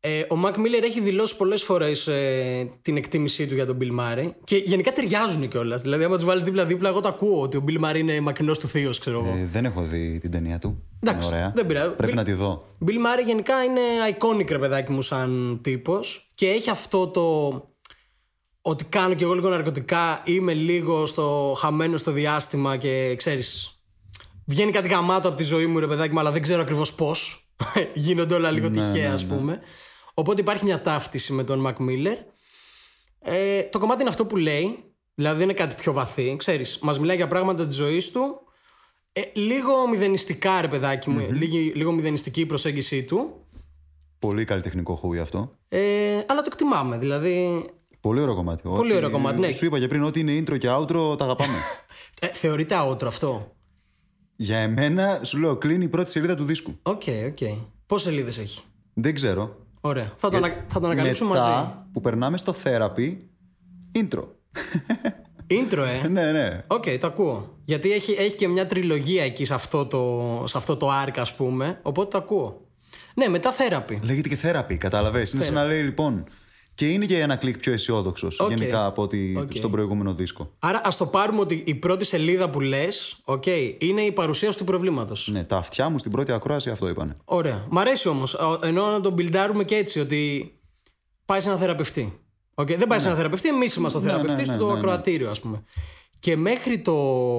Ε, ο Mac Miller έχει δηλώσει πολλές φορές ε, την εκτίμησή του για τον Bill Murray και γενικά ταιριάζουν κιόλας. Δηλαδή, άμα τους βάλεις δίπλα-δίπλα, εγώ το ακούω ότι ο Bill Murray είναι μακρινός του θείος, ξέρω εγώ. Ε, δεν έχω δει την ταινία του. Εντάξει, Είναι ωραία. δεν πειράζει. Πρέπει Bill- να τη δω. Bill Murray γενικά είναι iconic ρε παιδάκι μου σαν τύπος και έχει αυτό το ότι κάνω κι εγώ λίγο ναρκωτικά είμαι λίγο στο χαμένο στο διάστημα και ξέρεις βγαίνει κάτι γαμάτο από τη ζωή μου ρε παιδάκι μου αλλά δεν ξέρω ακριβώς πώς γίνονται όλα λίγο Ναι, τυχαία ναι, ας ναι. πούμε οπότε υπάρχει μια ταύτιση με τον Mac Miller ε, το κομμάτι είναι αυτό που λέει δηλαδή δεν είναι κάτι πιο βαθύ ξέρεις μας μιλάει για πράγματα της ζωής του ε, λίγο μηδενιστικά ρε παιδάκι μου λίγη- λίγο μηδενιστική η προσέγγιση του Πολύ καλλιτεχνικό χούι αυτό. ε, αλλά το εκτιμάμε. Δηλαδή, Πολύ ωραίο κομμάτι. Πολύ ωραίο κομμάτι, ναι. Σου είπα και πριν ότι είναι intro και outro, τα αγαπάμε. ε, θεωρείται outro αυτό. Για εμένα, σου λέω, κλείνει η πρώτη σελίδα του δίσκου. Οκ, οκ. Πόσες σελίδες έχει; Δεν ξέρω. Ωραία. Θα το, ανα... θα το ανακαλύψουμε Μετά μαζί. που περνάμε στο therapy, intro. Intro, ε; ναι, ναι. Οκ, το ακούω. Γιατί έχει, έχει και μια τριλογία εκεί σε αυτό το, σε αυτό το arc, ας πούμε. Οπότε το ακούω. Ναι, μετά therapy. Λέγεται και therapy, κατάλαβες. Είναι σαν να λέει λοιπόν. Και είναι και ένα κλικ πιο αισιόδοξος Οκ. γενικά από ότι Οκ. στον προηγούμενο δίσκο. Άρα ας το πάρουμε ότι η πρώτη σελίδα που λες, οκ, είναι η παρουσίαση του προβλήματος. Ναι, τα αυτιά μου στην πρώτη ακρόαση αυτό είπανε. Ωραία. Μ' αρέσει όμως. Ενώ να τον μπιλντάρουμε και έτσι, ότι πάει σε ένα θεραπευτή. Okay. Δεν πάει σε ένα θεραπευτή, εμείς είμαστε ο θεραπευτής ναι, του, το ναι, ναι. ακροατήριο, ας πούμε. Και μέχρι το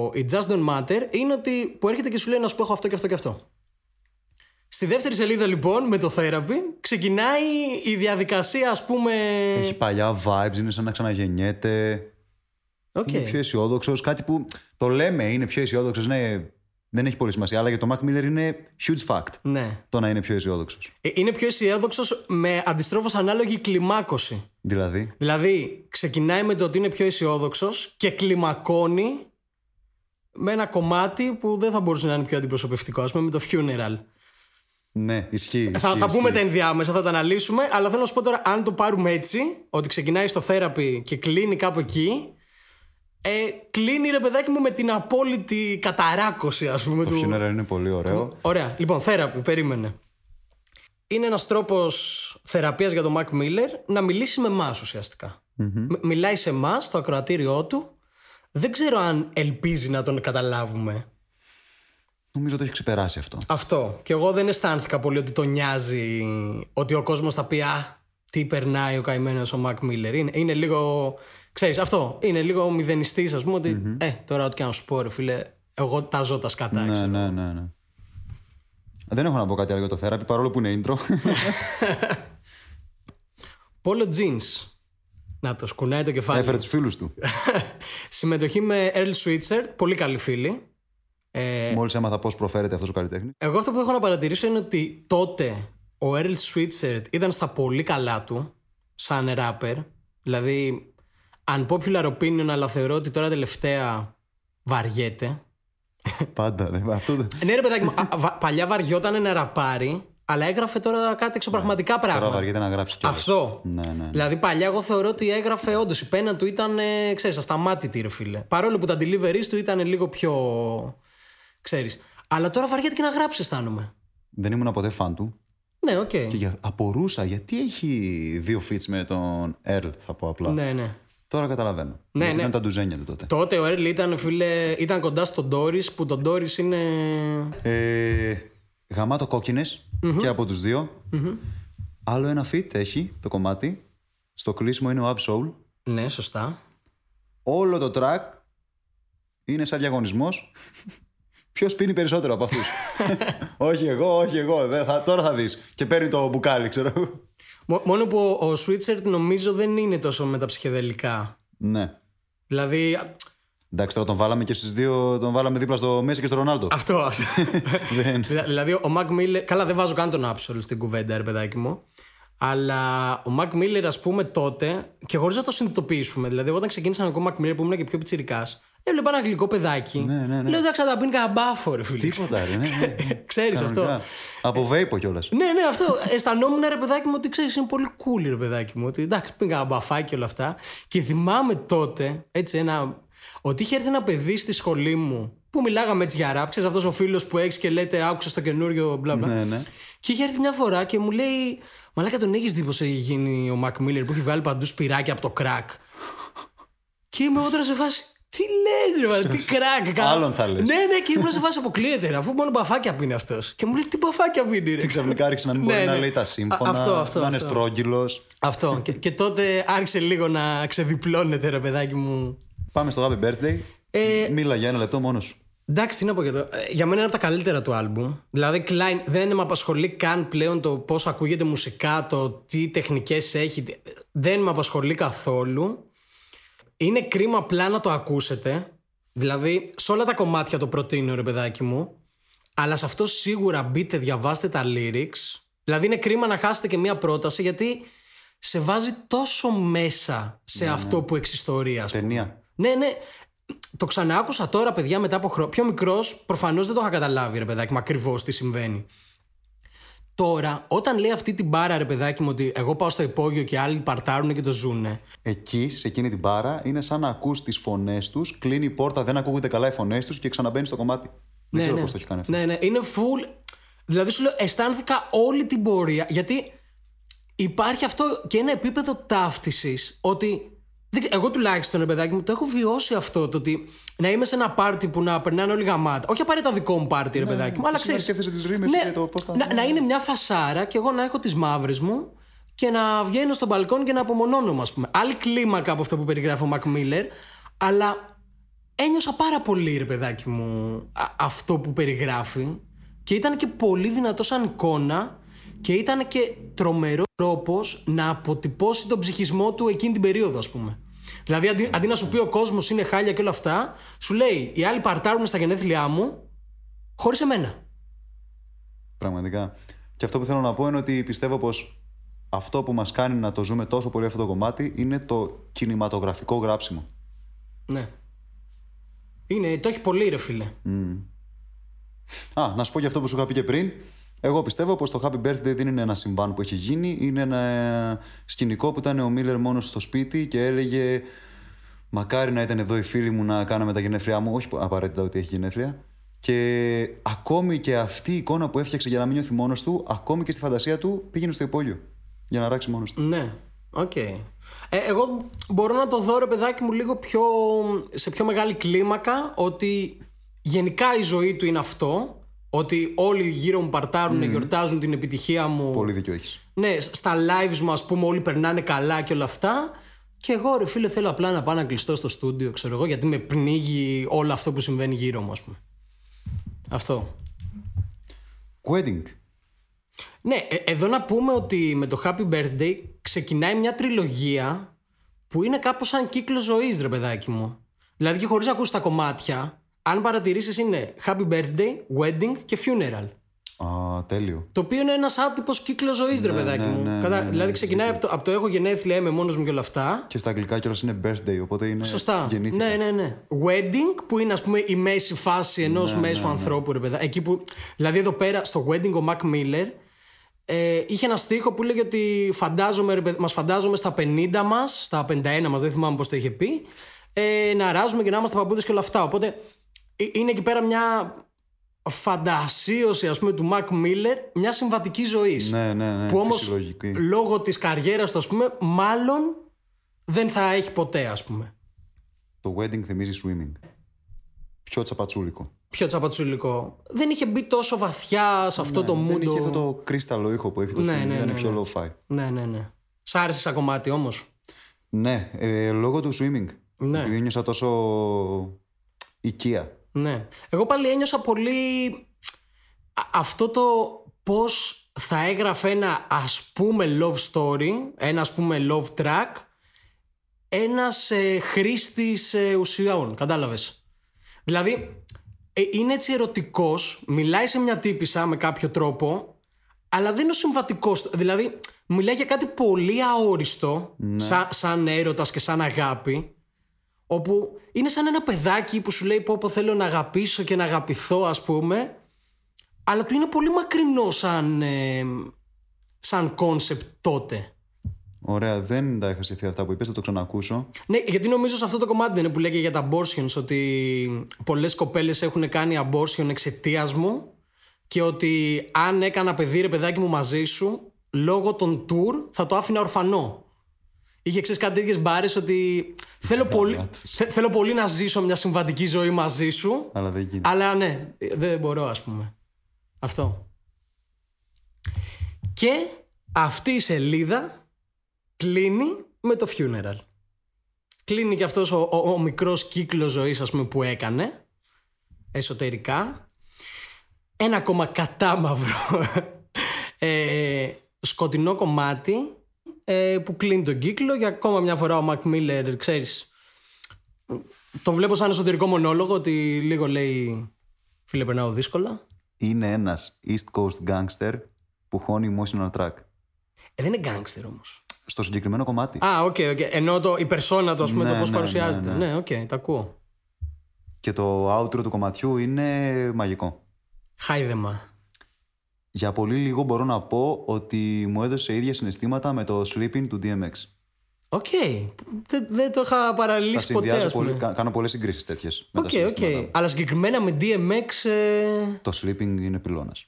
It Just Don't Matter είναι ότι που έρχεται και σου λέει να σου πω έχω αυτό και αυτό και αυτό. Στη δεύτερη σελίδα λοιπόν με το therapy ξεκινάει η διαδικασία ας πούμε... Έχει παλιά vibes, είναι σαν να ξαναγεννιέται. Οκ. Είναι πιο αισιόδοξος. Κάτι που το λέμε είναι πιο αισιόδοξος. Ναι, δεν έχει πολύ σημασία. Αλλά για το Mac Miller είναι huge fact Ναι. το να είναι πιο αισιόδοξος. Ε, Είναι πιο αισιόδοξος με αντιστρόφως ανάλογη κλιμάκωση. Δηλαδή, Δηλαδή, ξεκινάει με το ότι είναι πιο αισιόδοξος και κλιμακώνει με ένα κομμάτι που δεν θα μπορούσε να είναι πιο αντιπροσωπευτικό, ας πούμε, με το funeral. Ναι, ισχύει. θα, ισχύει, θα πούμε ισχύει. τα ενδιάμεσα, θα τα αναλύσουμε, αλλά θέλω να σου πω τώρα, αν το πάρουμε έτσι, ότι ξεκινάει στο therapy και κλείνει κάπου εκεί, ε, κλείνει ρε παιδάκι μου με την απόλυτη καταράκωση, ας πούμε. Το του... funeral είναι πολύ ωραίο. Ωραία. Λοιπόν, therapy, περίμενε. Είναι ένας τρόπος θεραπείας για τον Mac Miller να μιλήσει με εμάς ουσιαστικά. Μ- Μιλάει σε εμάς, στο ακροατήριό του. Δεν ξέρω αν ελπίζει να τον καταλάβουμε. Νομίζω το έχει ξεπεράσει αυτό. Αυτό. Και εγώ δεν αισθάνθηκα πολύ ότι τον νοιάζει ότι ο κόσμος θα πει «Α, τι περνάει ο καημένος ο Mac Miller». Είναι, είναι λίγο... Ξέρεις, αυτό. Είναι λίγο μηδενιστής, ας πούμε, ότι «Ε, τώρα ό,τι και να σου πω, ρε φίλε, εγώ τα ζω τα σκατά, Ναι, ξέρω». ναι, ναι, ναι. Δεν έχω να πω κάτι άλλο για το therapy παρόλο που είναι intro. Polo Jeans. Να το σκουνάει το κεφάλι. Έφερε τους φίλους του. Συμμετοχή με Earl Switzer, πολύ καλή φίλη. Ε, Μόλις έμαθα πώς προφέρεται αυτός ο καλλιτέχνης. εγώ αυτό που έχω να παρατηρήσω είναι ότι τότε ο Earl Switzer ήταν στα πολύ καλά του, σαν rapper. Δηλαδή, unpopular opinion, αλλά θεωρώ ότι τώρα τελευταία βαριέται. Πάντα. δεν- Αυτό... δεν- Ναι, ρε παιδάκι μου, α, βα- παλιά βαριόταν να ραπάρει, αλλά έγραφε τώρα κάτι εξωπραγματικά Τώρα πράγματα. βαριέται να γράψει κιόλας. Αυτό. Ναι, ναι. Δηλαδή παλιά εγώ θεωρώ ότι έγραφε όντως η πένα του ήταν, ε, ξέρεις, ασταμάτητη ρε φίλε. Παρόλο που τα deliveries του ήταν λίγο πιο, ξέρεις. Αλλά τώρα βαριέται και να γράψει αισθάνομαι. Δεν ήμουν ποτέ φαν του. Ναι, οκ. Και για... απορούσα γιατί έχει δύο feats με τον Earl, θα πω απλά. Ναι, ναι. Τώρα καταλαβαίνω. Ναι, γιατί ναι. ήταν τα ντουζένια του τότε. Τότε ο Earl ήταν, φίλε, ήταν κοντά στον Doris που τον Doris είναι... Ε, γαμάτο κόκκινες και από τους δυο Άλλο ένα feat έχει το κομμάτι. Στο κλείσιμο είναι ο Ab-Soul. Ναι, σωστά. Όλο το track είναι σαν διαγωνισμός. Ποιος πίνει περισσότερο από αυτούς; όχι εγώ, όχι εγώ. Δεν θα, τώρα θα δεις. Και παίρνει το μπουκάλι, ξέρω εγώ. Μο- Μόνο που ο, ο Sweatshirt νομίζω δεν είναι τόσο με τα ψυχεδελικά. Ναι. Δηλαδή, α- Εντάξει, τώρα τον βάλαμε και στις δύο. Τον βάλαμε δίπλα στο Μέση και στο Ρονάλντο. αυτό. αυτό. Δεν. Δηλα- δηλαδή, ο Mac Miller. Καλά, δεν βάζω καν τον Absol στην κουβέντα, ρε παιδάκι μου. Αλλά ο Mac Miller, ας πούμε, τότε, και χωρίς να το συνειδητοποιήσουμε, δηλαδή, εγώ όταν ξεκίνησα να ακούω Mac Miller που ήμουν και πιο πιτσυρικά, έβλεπα ένα γλυκό παιδάκι. Ναι, ναι, ναι. Λέω, εντάξει, θα τα πίνει κανένα μπάφο, ρε φίλε. Τίποτα, ρε. Ναι, ναι. Ξέρεις αυτό. Κανονικά. Από βέιπο κιόλας. Ναι, ναι, αυτό. Αισθανόμουν ρε παιδάκι μου ότι ξέρεις, είναι πολύ cool ρε παιδάκι μου. Ότι εντάξει, πήγα ένα μπαφάκι και όλα αυτά. Και θυμάμαι τότε, έτσι, ένα. Ότι είχε έρθει ένα παιδί στη σχολή μου που μιλάγαμε έτσι για ράπ. Ξέρεις αυτός ο φίλος που έχεις και λέτε άκουσα το καινούριο μπλα μπλα. Ναι, ναι. Και είχε έρθει μια φορά και μου λέει, Μαλάκα τον έχεις δει πώ έχει γίνει ο Μακ Μίλλερ που έχει βγάλει παντού σπυράκια από το κρακ. και είμαι εγώ τώρα σε φάση. Τι λες ρε, μαλάκα, τι κρακ. καλά». Άλλον θα λες. Ναι, ναι, και ήμουν σε φάση αποκλείεται, ρε, αφού μόνο μπαφάκια πίνει αυτός. Και μου λέει, Τι μπαφάκια πίνει, ρε; Και ξαφνικά άρχισε να μην μπορεί Ναι, να ναι. λέει τα Α, σύμφωνα. αυτό, αυτό, να είναι αυτό. στρόγγυλος. Αυτό. και, και τότε άρχισε λίγο να ξεδιπλώνεται, ρε παιδάκι μου. Πάμε στο Happy Birthday. Ε, Μίλα για ένα λεπτό μόνος σου. Εντάξει, τι να πω για το. ε, Για μένα είναι από τα καλύτερα του άλμπουμ. Δηλαδή, Klein δεν με απασχολεί καν πλέον το πώς ακούγεται μουσικά, το τι τεχνικές έχει. τι- Δεν με απασχολεί καθόλου. Είναι κρίμα απλά να το ακούσετε. Δηλαδή, σε όλα τα κομμάτια το προτείνω, ρε παιδάκι μου. Αλλά σε αυτό σίγουρα μπείτε, διαβάστε τα lyrics. Δηλαδή, είναι κρίμα να χάσετε και μία πρόταση γιατί σε βάζει τόσο μέσα σε αυτό που εξιστορεί, ας πούμε. Ταινία. Ναι, ναι. Το ξανάκουσα τώρα, παιδιά, μετά από χρόνια. Πιο μικρός, προφανώς δεν το είχα καταλάβει, ρε παιδάκι μου, ακριβώς τι συμβαίνει. Τώρα, όταν λέει αυτή την μπάρα, ρε παιδάκι μου, ότι εγώ πάω στο υπόγειο και άλλοι παρτάρουν και το ζουνε. Εκεί, σε εκείνη την μπάρα, είναι σαν να ακούς τις φωνές τους, κλείνει η πόρτα, δεν ακούγονται καλά οι φωνές τους και ξαναμπαίνει στο κομμάτι. Δεν ξέρω ναι. πώς το έχει κάνει αυτό. Ναι, ναι, είναι full. Δηλαδή σου λέω, αισθάνθηκα όλη την πορεία. Γιατί υπάρχει αυτό και ένα επίπεδο ταύτισης ότι. Δεν- Εγώ τουλάχιστον, ρε παιδάκι μου, το έχω βιώσει αυτό. Το ότι να είμαι σε ένα πάρτι που να περνάνε όλοι γαμάτα. Όχι απαραίτητα δικό μου πάρτι, ρε παιδάκι μου, αλλά εσύ να ξέρει. σκέφτεσαι τις ρήμες και το πώς θα- να, να είναι μια φασάρα και εγώ να έχω τις μαύρες μου και να βγαίνω στο μπαλκόνι και να απομονώνομαι, ας πούμε. Άλλη κλίμακα από αυτό που περιγράφει ο Μακ Μίλλερ, αλλά ένιωσα πάρα πολύ, ρε παιδάκι μου, α- αυτό που περιγράφει. Και ήταν και πολύ δυνατό σαν εικόνα και ήταν και τρομερός τρόπος να αποτυπώσει τον ψυχισμό του εκείνη την περίοδο, ας πούμε. Δηλαδή, αντί, αντί να σου πει ο κόσμος είναι χάλια και όλα αυτά, σου λέει οι άλλοι παρτάρουν στα γενέθλιά μου χωρίς εμένα. Πραγματικά. Και αυτό που θέλω να πω είναι ότι πιστεύω πως αυτό που μας κάνει να το ζούμε τόσο πολύ αυτό το κομμάτι είναι το κινηματογραφικό γράψιμο. Ναι. Είναι, το έχει πολύ, ρε φίλε. Α, να σου πω και αυτό που σου είχα πει και πριν. Εγώ πιστεύω πως το Happy Birthday δεν είναι ένα συμβάν που έχει γίνει. Είναι ένα σκηνικό που ήταν ο Μίλλερ μόνος στο σπίτι και έλεγε Μακάρι να ήταν εδώ οι φίλοι μου να κάναμε τα γενέθλιά μου. Όχι απαραίτητα ότι έχει γενέθλια. Και ακόμη και αυτή η εικόνα που έφτιαξε για να μην νιώθει μόνος του, ακόμη και στη φαντασία του πήγαινε στο υπόγειο. Για να αράξει μόνος του. Ναι, οκ. Ε, εγώ μπορώ να το δω ρε παιδάκι μου λίγο πιο, σε πιο μεγάλη κλίμακα ότι γενικά η ζωή του είναι αυτό ότι όλοι γύρω μου παρτάρουν, γιορτάζουν την επιτυχία μου Πολύ δίκιο έχεις. ναι, στα lives μου ας πούμε όλοι περνάνε καλά και όλα αυτά και εγώ ρε φίλε θέλω απλά να πάω να κλειστώ στο στούντιο ξέρω εγώ γιατί με πνίγει όλο αυτό που συμβαίνει γύρω μου ας πούμε αυτό Wedding. Ναι, ε- εδώ να πούμε ότι με το Happy Birthday ξεκινάει μια τριλογία που είναι κάπως σαν κύκλο ζωής ρε παιδάκι μου. Δηλαδή και χωρίς να ακούσεις τα κομμάτια, αν παρατηρήσεις είναι Happy Birthday, Wedding και Funeral. Α, Α, τέλειο. Το οποίο είναι ένας άτυπος κύκλος ζωής, ρε παιδάκι ναι, μου. ναι, Κατά- ναι, ναι, δηλαδή ξεκινάει από το, από το έχω γενέθλια, είμαι μόνος μου και όλα αυτά. Και στα αγγλικά κιόλας είναι birthday, οπότε είναι. Σωστά. Γεννήθηκα. Ναι, ναι, ναι. Wedding, που είναι ας πούμε η μέση φάση ενός Ναι, μέσου ανθρώπου, ρε παιδά. Εκεί που. Δηλαδή εδώ πέρα στο wedding ο Mac Miller ε, είχε ένα στίχο που λέγε ότι φαντάζομαι, ρε, παιδ- μας φαντάζομαι στα 50 μας, στα 51 μας, δεν θυμάμαι πώς το είχε πει, ε, να ράζουμε και να είμαστε παππούδες και όλα αυτά. Οπότε ε, είναι εκεί πέρα μια φαντασίωση ας πούμε του Mac Miller μια συμβατική ζωής. Ναι, ναι, ναι. που όμως φυσιολογική. λόγω της καριέρας του ας πούμε μάλλον δεν θα έχει ποτέ ας πούμε. Το wedding θυμίζει swimming. Πιο τσαπατσούλικο. Πιο τσαπατσουλικό. Δεν είχε μπει τόσο βαθιά σε αυτό το Ναι, Δεν mood. είχε αυτό το κρίσταλο ήχο που έχει το Ναι, swimming. ναι, ήταν ναι, πιο ναι. low-fi. Ναι, ναι, ναι. Σ' άρεσε σαν κομμάτι όμως; Ναι, ε, λόγω του swimming. Ναι. Επειδή ένιωσα τόσο οικία. Ναι. Εγώ πάλι ένιωσα πολύ α- αυτό το πώς θα έγραφε ένα ας πούμε love story, ένα ας πούμε love track, ένας ε, χρήστης ε, ουσιών, κατάλαβες; Δηλαδή, ε, είναι έτσι ερωτικός, μιλάει σε μια τύπησα με κάποιο τρόπο, αλλά δεν είναι ο συμβατικός. Δηλαδή, μιλάει για κάτι πολύ αόριστο, σαν, σαν έρωτας και σαν αγάπη, όπου είναι σαν ένα παιδάκι που σου λέει πω πω θέλω να αγαπήσω και να αγαπηθώ ας πούμε. Αλλά του είναι πολύ μακρινό σαν ε, σαν κόνσεπτ τότε. Ωραία, δεν τα είχα σκεφτεί αυτά που είπες, θα το ξανακούσω. ναι γιατί νομίζω σε αυτό το κομμάτι δεν είναι που λέγε για τα abortions ότι πολλές κοπέλες έχουν κάνει abortion εξαιτίας μου και ότι αν έκανα παιδί ρε παιδάκι μου μαζί σου λόγω των tour θα το άφηνα ορφανό Είχε ξέρεις κάτι τέτοιες μπάρες ότι θέλω πολύ, θε- θέλω πολύ να ζήσω μια συμβατική ζωή μαζί σου. Αλλά δεν γίνεται. Αλλά ναι, δεν μπορώ, ας πούμε. Αυτό. Και αυτή η σελίδα κλείνει με το funeral. Κλείνει και αυτός ο, ο, ο μικρός κύκλος ζωής ας πούμε που έκανε εσωτερικά. Ένα ακόμα κατάμαυρο ε, σκοτεινό κομμάτι ε, που κλείνει τον κύκλο για ακόμα μια φορά ο Μακ Μίλλερ ξέρεις το βλέπω σαν εσωτερικό μονόλογο ότι λίγο λέει φίλε περνάω δύσκολα Είναι ένας East Coast gangster που χώνει emotional track. ε, δεν είναι γκάγκστερ όμως Στο συγκεκριμένο κομμάτι. Α, οκ, οκ. Ενώ το, η περσόνα του, ας πούμε, Ναι, το πώ ναι, παρουσιάζεται. ναι, Ναι, ναι. οκ, τα ακούω. Και το outro του κομματιού είναι μαγικό. Χάιδεμα. Για πολύ λίγο μπορώ να πω ότι μου έδωσε ίδια συναισθήματα με το Slippin' του DMX. Οκ. Δεν, δεν το είχα παραλληλίσει ποτέ, συνδυάζω ας πούμε. πολύ, κα- κάνω πολλές συγκρίσεις τέτοιες. με τα Οκ, οκ. συναισθήματα μου. Αλλά συγκεκριμένα με DMX. ε, Το Slippin' είναι πυλώνας.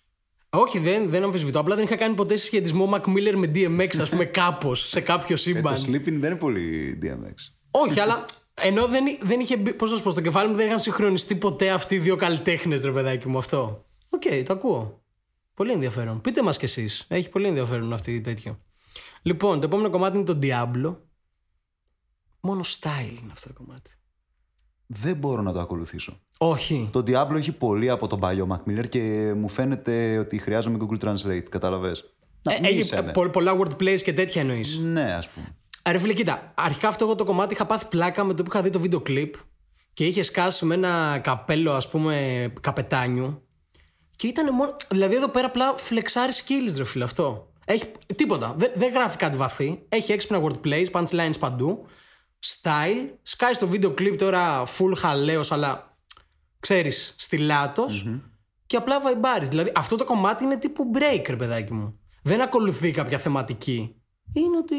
Όχι, δεν, δεν αμφισβητώ. Απλά δεν είχα κάνει ποτέ συσχετισμό Mac Miller με DMX, ας πούμε, κάπως σε κάποιο Ε, σύμπαν. το Slippin' δεν είναι πολύ DMX. Όχι, αλλά ενώ δεν, δεν είχε μπει. Πώς να σου πω, στο κεφάλι μου δεν είχαν συγχρονιστεί ποτέ αυτοί οι δύο καλλιτέχνες, ρε παιδάκι μου αυτό. Οκ, το ακούω. Πολύ ενδιαφέρον. Πείτε μας κι εσείς. Έχει πολύ ενδιαφέρον αυτή τέτοιο. Λοιπόν, το επόμενο κομμάτι είναι το Diablo. Μόνο style είναι αυτό το κομμάτι. Δεν μπορώ να το ακολουθήσω. Όχι. Το Diablo έχει πολύ από τον παλιό Mac Miller και μου φαίνεται ότι χρειάζομαι Google Translate, κατάλαβες. Να Ε, μη έχει είσαι, ναι. πο- πολλά wordplays και τέτοια εννοείς. Ναι, ας πούμε. Ρε φίλε, κοίτα. Αρχικά αυτό εγώ το κομμάτι είχα πάθει πλάκα με το που είχα δει το βίντεο κλιπ και είχε σκάσει με ένα καπέλο, ας πούμε, καπετάνιου. Και ήταν μόνο. Δηλαδή εδώ πέρα απλά φλεξάρεις skills, ρε φίλε, αυτό. Έχει τίποτα. Δεν, δεν γράφει κάτι βαθύ. Έχει έξυπνα wordplays, punchlines παντού. Style. Σκάει στο βίντεο κλιπ τώρα full χαλαίος, αλλά ξέρεις, στυλάτος. Και απλά βαϊμπάρεις. Δηλαδή αυτό το κομμάτι είναι τύπου break, ρε παιδάκι μου. Δεν ακολουθεί κάποια θεματική. Είναι ότι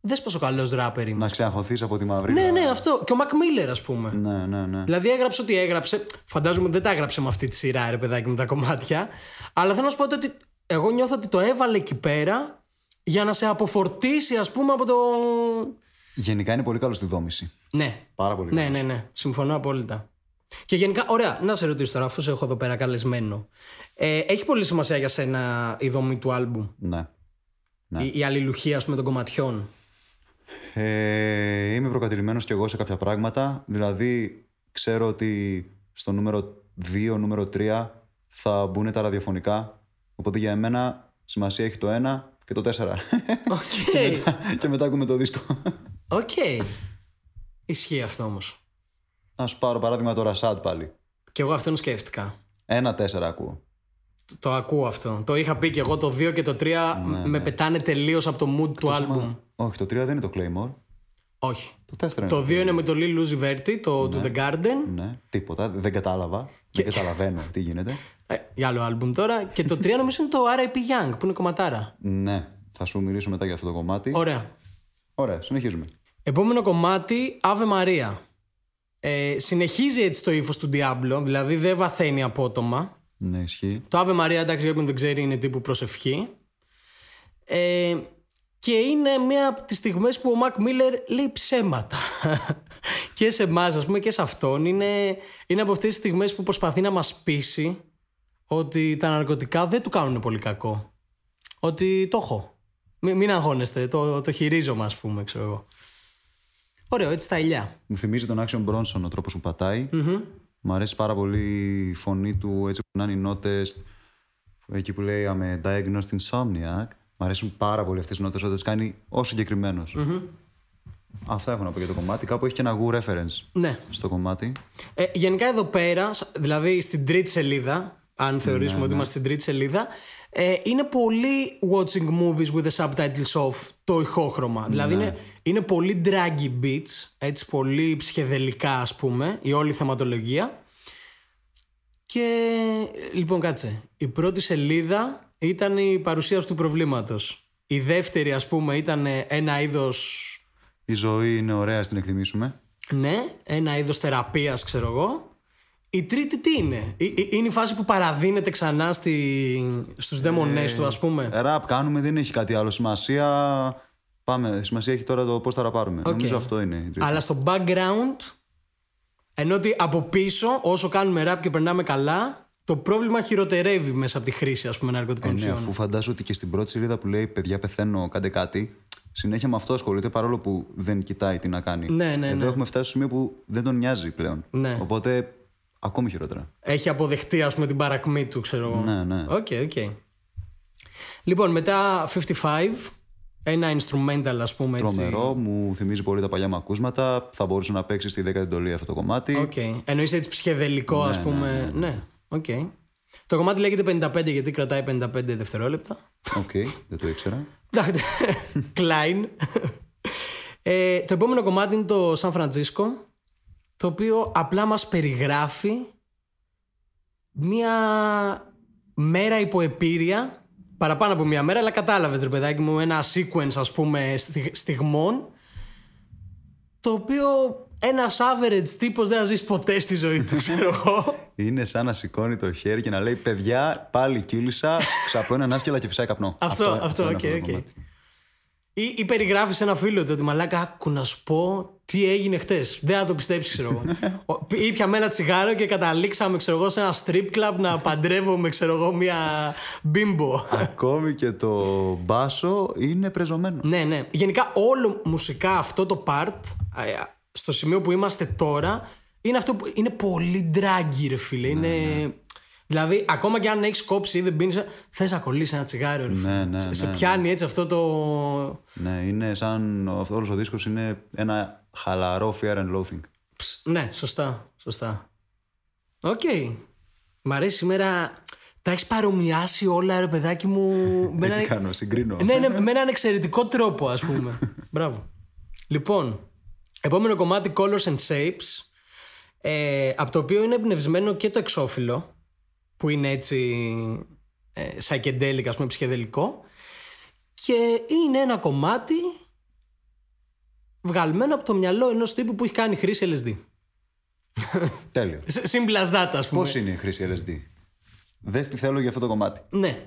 δες πόσο καλός ράπερ είμαι. Να ξεαγχωθείς από τη μαύρη. Ναι, ναι, αυτό. Και ο Mac Miller, ας πούμε. Ναι, ναι, ναι. Δηλαδή έγραψε ό,τι έγραψε. Φαντάζομαι ότι δεν τα έγραψε με αυτή τη σειρά, ρε παιδάκι, με τα κομμάτια. Αλλά θέλω να σου πω ότι εγώ νιώθω ότι το έβαλε εκεί πέρα για να σε αποφορτήσει, ας πούμε, από το. Γενικά είναι πολύ καλό στη δόμηση. Ναι. Πάρα πολύ Ναι, καλός. ναι, ναι. Συμφωνώ απόλυτα. Και γενικά, ωραία, να σε ρωτήσω τώρα, αφού σε έχω εδώ πέρα καλεσμένο. Ε, έχει πολύ σημασία για σένα η δομή του άλμπουμ; Ναι. Ναι. Η, η αλληλουχία, ας πούμε, των κομματιών; Ε, είμαι προκατηλημένος κι εγώ σε κάποια πράγματα. Δηλαδή, ξέρω ότι στο νούμερο 2, νούμερο 3 θα μπουν τα ραδιοφωνικά. Οπότε για εμένα σημασία έχει το 1 και το 4. Οκ. και μετά ακούμε το δίσκο. Οκ. Ισχύει αυτό όμως. Να σου πάρω παράδειγμα το Rashad πάλι. Και εγώ αυτόν σκέφτηκα. Ένα 4 ακούω. Το, το ακούω αυτό. Το είχα πει και εγώ το 2 και το 3 με πετάνε τελείως από το mood του album. Όχι, το 3 δεν είναι το Claymore. Όχι. Το 4 είναι. Το 2 είναι με το Lil Uzi Vert, το To The Garden. Ναι, τίποτα. Δεν κατάλαβα. Δεν καταλαβαίνω τι γίνεται. Ε, για άλλο album τώρα. και το 3 νομίζω είναι το R.I.P. Young που είναι κομματάρα. Ναι, θα σου μιλήσω μετά για αυτό το κομμάτι. Ωραία. Ωραία, συνεχίζουμε. Επόμενο κομμάτι, Ave Maria. Ε, συνεχίζει έτσι το ύφος του Diablo, δηλαδή δεν βαθαίνει απότομα. Ναι, ισχύει. Το Ave Maria, εντάξει, για όποιον δεν ξέρει, είναι τύπου προσευχή. Ε, και είναι μία από τις στιγμές που ο Μακ Μίλλερ λέει ψέματα. και σε εμάς, ας πούμε, και σε αυτόν. Είναι, είναι από αυτές τις στιγμές που προσπαθεί να μας πείσει ότι τα ναρκωτικά δεν του κάνουν πολύ κακό. Ότι το έχω. Μην, μην αγχώνεστε, το, το χειρίζομαι, ας πούμε, ξέρω εγώ. Ωραίο, έτσι τα ηλιά. Μου θυμίζει τον Action Bronson ο τρόπος που πατάει. Mm-hmm. Μου αρέσει πάρα πολύ η φωνή του, έτσι που είναι οι νότες. Εκεί που λέει I'm a diagnosed insomniac. Μου αρέσουν πάρα πολύ αυτές οι νότες όταν τις κάνει ω συγκεκριμένος. Mm-hmm. Αυτά έχω να πω για το κομμάτι. Κάπου έχει και ένα good reference ναι. στο κομμάτι. Ε, γενικά εδώ πέρα, δηλαδή στην τρίτη σελίδα, αν θεωρήσουμε ναι, ότι ναι. είμαστε στην τρίτη σελίδα, ε, είναι πολύ watching movies with the subtitles off το ηχόχρωμα. Ναι. Δηλαδή είναι, είναι πολύ draggy beats, έτσι πολύ ψυχεδελικά ας πούμε, η όλη θεματολογία. Και λοιπόν κάτσε, η πρώτη σελίδα ήταν η παρουσίαση του προβλήματος. Η δεύτερη ας πούμε ήταν ένα είδος... Η ζωή είναι ωραία, στην εκτιμήσουμε. Ναι, ένα είδος θεραπείας ξέρω εγώ. Η τρίτη τι είναι, είναι η φάση που παραδίνεται ξανά στη, στους δαίμονές του ας πούμε; Ραπ κάνουμε, δεν έχει κάτι άλλο σημασία. Πάμε, σημασία έχει τώρα το πώς θα ραπάρουμε. Okay. Νομίζω αυτό είναι. Η τρίτη. Αλλά στο background, ενώ ότι από πίσω όσο κάνουμε ραπ και περνάμε καλά, το πρόβλημα χειροτερεύει μέσα από τη χρήση ας πούμε ναρκωτικών ε, ναι, αφού φαντάζομαι ότι και στην πρώτη σελίδα που λέει παιδιά πεθαίνω, κάντε κάτι, συνέχεια με αυτό ασχολείται παρόλο που δεν κοιτάει τι να κάνει. Ναι, ναι, Εδώ ναι. έχουμε φτάσει στο σημείο που δεν τον νοιάζει πλέον. Ναι. Οπότε Ακόμη χειρότερα. Έχει αποδεχτεί, ας πούμε, την παρακμή του, ξέρω εγώ. Ναι, ναι. Οκ, okay, οκ. Okay. Λοιπόν, μετά 55, ένα instrumental, ας πούμε. Έτσι. Τρομερό, μου θυμίζει πολύ τα παλιά μου ακούσματα. Θα μπορούσε να παίξει στη 10η εντολή αυτό το κομμάτι. Οκ. Okay. Εννοείς έτσι ψυχεδελικό, ας ναι, πούμε. Ναι, ναι. οκ. Ναι, okay. Το κομμάτι λέγεται 55 γιατί κρατάει 55 δευτερόλεπτα. Οκ, okay, δεν το ήξερα. Κλάιν. ε, το επόμενο κομμάτι είναι το San Francisco το οποίο απλά μας περιγράφει μία μέρα υπό επήρεια παραπάνω από μία μέρα αλλά κατάλαβες ρε παιδάκι μου ένα sequence ας πούμε στιγμών το οποίο ένας average τύπος δεν θα ζήσει ποτέ στη ζωή του, ξέρω εγώ. Είναι σαν να σηκώνει το χέρι και να λέει: Παιδιά, πάλι κύλησα, ξαπλώνει ανάσκελα και φυσάει καπνό. Αυτό, αυτό, οκ, οκ. Ή, ή περιγράφεις ένα φίλο του ότι μαλάκα, άκου να σου πω τι έγινε χτες. Δεν θα το πιστέψεις, ξέρω εγώ. Ήπια με ένα τσιγάρο και καταλήξαμε, ξέρω εγώ, σε ένα strip club να παντρεύομαι, ξέρω εγώ, μια bimbo. Ακόμη και το μπάσο είναι πρεζωμένο. Ναι, ναι. Γενικά όλο μουσικά αυτό το part, στο σημείο που είμαστε τώρα, είναι αυτό που είναι πολύ druggy, ρε φίλε. είναι... Ναι, ναι. Δηλαδή, ακόμα και αν έχεις κόψει ή δεν πίνεις, θες να κολλήσεις ένα τσιγάρο. Ρε, ναι, ναι, σε, ναι, πιάνει έτσι αυτό το. Ναι, είναι σαν. Όλος ο δίσκος είναι ένα χαλαρό fear and loathing. Ψ, ναι, σωστά. Σωστά. Οκ. Okay. Μ' αρέσει σήμερα. Τα έχεις παρομοιάσει όλα, ρε παιδάκι μου. Έτσι ένα... κάνω, συγκρίνω. Ναι, ναι, με έναν εξαιρετικό τρόπο, ας πούμε. Μπράβο. Λοιπόν, επόμενο κομμάτι Colors and Shapes. Ε, από το οποίο είναι εμπνευσμένο και το εξώφυλλο που είναι έτσι ε, psychedelic, ας πούμε, ψυχεδελικό και είναι ένα κομμάτι βγαλμένο από το μυαλό ενός τύπου που έχει κάνει χρήση LSD. Τέλειο. Simple as ας πούμε. Πώς είναι η χρήση LSD. Δες τι θέλω για αυτό το κομμάτι. Ναι.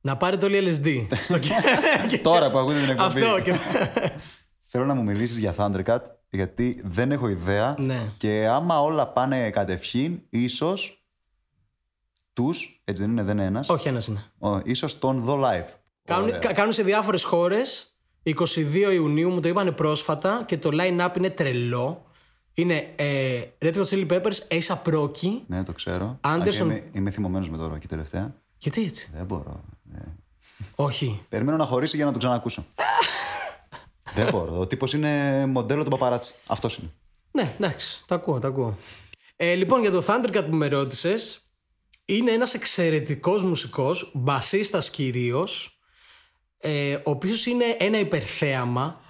Να πάρετε όλοι LSD. στο... Τώρα που ακούτε την εκπομπή. Αυτό. Θέλω να μου μιλήσεις για Thundercat γιατί δεν έχω ιδέα ναι. και άμα όλα πάνε κατευχήν ίσως τους, έτσι δεν είναι, δεν είναι ένας. Όχι, ένας είναι. σω τον δω live. Κάνουν, κάνουν σε διάφορες χώρες. 22 Ιουνίου μου το είπανε πρόσφατα και το line-up είναι τρελό. Είναι ε, Red Hot Chili Peppers, Ace Aproki. Ναι, το ξέρω. Anderson... Είμαι, είμαι θυμωμένος με το ρόκι τελευταία. Γιατί έτσι; Δεν μπορώ. Ναι. Όχι. Περιμένω να χωρίσει για να το ξανακούσω. Δεν μπορώ. Ο τύπος είναι μοντέλο του παπαράτσι. Αυτός είναι. Ναι, εντάξει. Τα ακούω, τα ακούω. Ε, λοιπόν, για το Thundercat που με ρώτησες, είναι ένας εξαιρετικός μουσικός, μπασίστας κυρίως, ε, ο οποίος είναι ένα υπερθέαμα.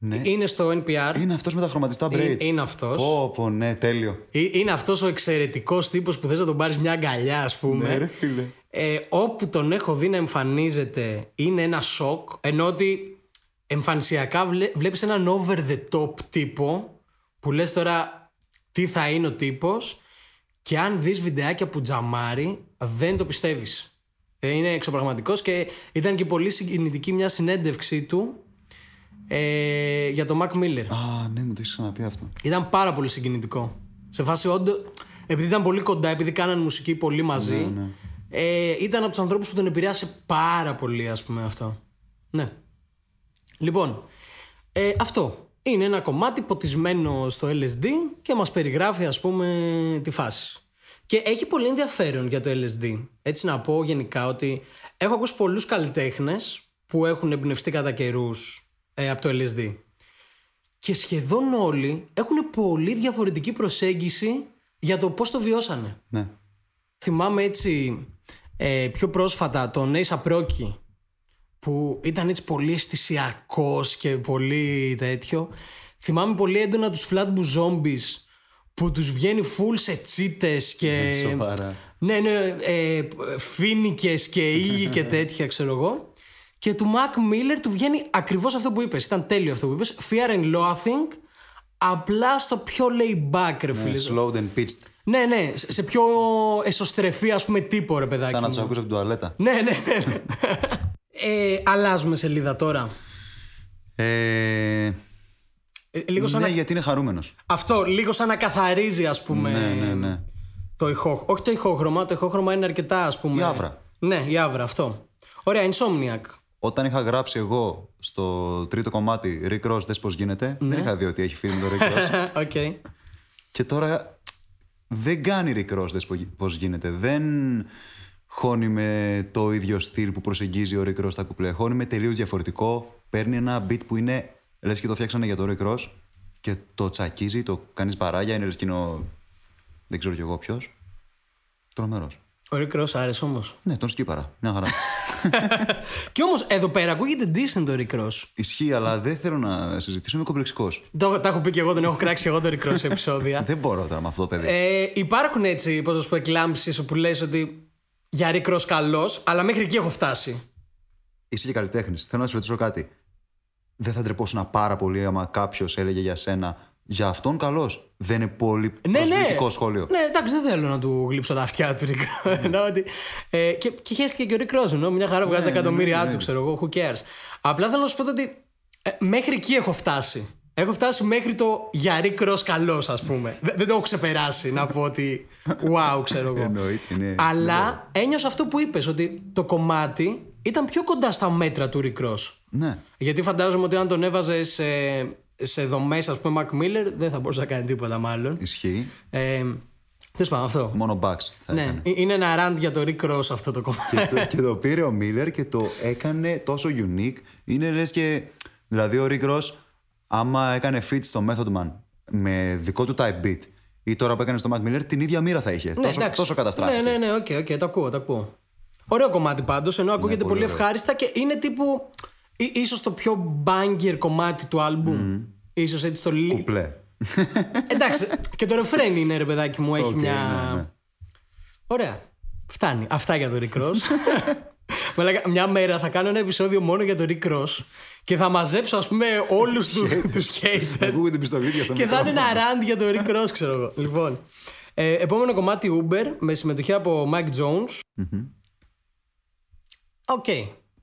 Ναι. Είναι στο NPR. Είναι αυτός με τα χρωματιστά Είναι, braids. είναι αυτός. Πω, πω, ναι, τέλειο. Ε, Είναι αυτός ο εξαιρετικός τύπος που θες να τον πάρεις μια αγκαλιά ας πούμε. Ναι, ρε φίλε. Ε, όπου τον έχω δει να εμφανίζεται είναι ένα σοκ ενώ ότι εμφανισιακά βλέ, βλέπεις έναν over the top τύπο που λες τώρα τι θα είναι ο τύπος και αν δεις βιντεάκια που τζαμάρει δεν το πιστεύεις. Ε, είναι εξωπραγματικός και ήταν και πολύ συγκινητική μια συνέντευξή του ε, για το Mac Miller. Α, ναι, μου το έχεις ξαναπεί αυτό. Ήταν πάρα πολύ συγκινητικό. Σε φάση όντω. Επειδή ήταν πολύ κοντά, επειδή κάνανε μουσική πολύ μαζί. Ε, ήταν από τους ανθρώπους που τον επηρέασε πάρα πολύ, ας πούμε αυτό. Ναι. Λοιπόν, ε, αυτό. Είναι ένα κομμάτι ποτισμένο στο LSD και μας περιγράφει ας πούμε τη φάση. Και έχει πολύ ενδιαφέρον για το LSD. Έτσι να πω γενικά ότι έχω ακούσει πολλούς καλλιτέχνες που έχουν εμπνευστεί κατά καιρούς ε, από το LSD. Και σχεδόν όλοι έχουν πολύ διαφορετική προσέγγιση για το πώς το βιώσανε. Ναι. Θυμάμαι έτσι ε, πιο πρόσφατα τον Ace Aproki που ήταν έτσι πολύ αισθησιακός και πολύ τέτοιο. Θυμάμαι πολύ έντονα τους Flatbush Zombies που τους βγαίνει full σε τσίτες και... Σοβαρά. Ναι, ναι, ε, φίνικες και ήλιοι και τέτοια ξέρω εγώ. Και του Mac Miller του βγαίνει ακριβώς αυτό που είπες. Ήταν τέλειο αυτό που είπες. Fear and Loathing, απλά στο πιο laid back ρε φίλε. Slowed and pitched. Ναι, ναι, σε σε πιο εσωστρεφή ας πούμε τύπο ρε παιδάκι Σαν να μου. τους ακούσει από την τουαλέτα. Ναι, ναι, ναι. ναι. ε, αλλάζουμε σελίδα τώρα. Ε, Ε, λίγο σαν ναι, να... γιατί είναι χαρούμενος. Αυτό, λίγο σαν να καθαρίζει ας πούμε Ναι, ναι, ναι. το ηχό... Όχι το ηχόχρωμα, το ηχόχρωμα είναι αρκετά ας πούμε. Η αύρα. Ναι, η αύρα, αυτό. Ωραία, Insomniac. Όταν είχα γράψει εγώ στο τρίτο κομμάτι Rick Ross, δες πώς γίνεται, Ναι. δεν είχα δει ότι έχει φίλм το Rick Ross. Οκ. και τώρα δεν κάνει Rick Ross, δες πώς γίνεται. Δεν χώνει με το ίδιο στυλ που προσεγγίζει ο Rick Ross στα κουπλέ. Χώνει με τελείως διαφορετικό. Παίρνει ένα beat που είναι λες και το φτιάξανε για το Rick Ross και το τσακίζει, το κάνεις παράγια, είναι λες και είναι ο... Δεν ξέρω κι εγώ ποιος. Τρομερός. Ο Rick Ross άρεσε όμως. Ναι, τον σκύπαρα. Μια χαρά. Και όμως εδώ πέρα ακούγεται decent το Rick Ross. Ισχύει, αλλά δεν θέλω να συζητήσω. Είμαι κομπλεξικός. Το, τα έχω πει και εγώ, τον έχω κράξει και εγώ το Rick Ross σε επεισόδια. δεν μπορώ τώρα με αυτό το παιδί. ε, υπάρχουν έτσι, πώς να σου πω, εκλάμψεις όπου λες ότι για Rick Ross καλός, αλλά μέχρι εκεί έχω φτάσει. Είσαι και καλλιτέχνης. Θέλω να σε ρωτήσω κάτι. Δεν θα ντρεπόσουν πάρα πολύ άμα κάποιος έλεγε για σένα για αυτόν καλός. Δεν είναι πολύ Ναι, προσβλητικό ναι. σχόλιο. Ναι, εντάξει, δεν θέλω να του γλύψω τα αυτιά του Rick Ross. Εννοώ ότι, ε, και, και χαίστηκε και ο Rick Ross, ενώ μια χαρά βγάζει τα ναι, εκατομμύρια ναι, του, ναι. ξέρω εγώ, who cares. Απλά θέλω να σου πω ότι ε, μέχρι εκεί έχω φτάσει. Έχω φτάσει μέχρι το για Rick Ross καλός, ας πούμε. Δεν- δεν το έχω ξεπεράσει να πω ότι wow, ξέρω εγώ. Εννοείται, ναι. Αλλά ένιωσα αυτό που είπες, ότι το κομμάτι ήταν πιο κοντά στα μέτρα του Rick Ross. Ναι. Γιατί φαντάζομαι ότι αν τον έβαζες σε, σε δομές, ας πούμε, Mac Miller, δεν θα μπορούσε να κάνει τίποτα μάλλον. Ισχύει. Ε, Τέλος πάντων, αυτό. Μόνο bugs θα Ναι, έκανε. ε- είναι ένα rant για το Rick Ross αυτό το κομμάτι. και, το, και το πήρε ο Μίλλερ και το έκανε τόσο unique. Είναι λες και. Δηλαδή ο Rick Ross, άμα έκανε feat στο Method Man με δικό του type beat ή τώρα που έκανε στο Mac Miller, την ίδια μοίρα θα είχε. τόσο, Ναι, εντάξει. τόσο καταστράφηκε. Ναι, ναι, ναι, οκ, οκ, το ακούω, το ακούω. Ωραίο κομμάτι πάντως, ενώ ακούγεται πολύ πολύ ωραίο. ευχάριστα και είναι τύπου. ί- ίσως το πιο banger κομμάτι του άλμπουμ. Ίσως έτσι το λίγο. Κουπλέ. Εντάξει, και το ρεφρέν είναι ρε παιδάκι μου, έχει Οκ, μια. ναι, ναι. Ωραία. Φτάνει. Αυτά για το Rick Ross. Μαλάκα, μια μέρα θα κάνω ένα επεισόδιο μόνο για το Rick Ross και θα μαζέψω, ας πούμε, όλους του τους haters. Ακούγεται την πιστολίδια στο και θα είναι μικρόφωνο. ένα rant για το Rick Ross, ξέρω εγώ. Λοιπόν. Ε, επόμενο κομμάτι Uber με συμμετοχή από Mike Jones. Οκ.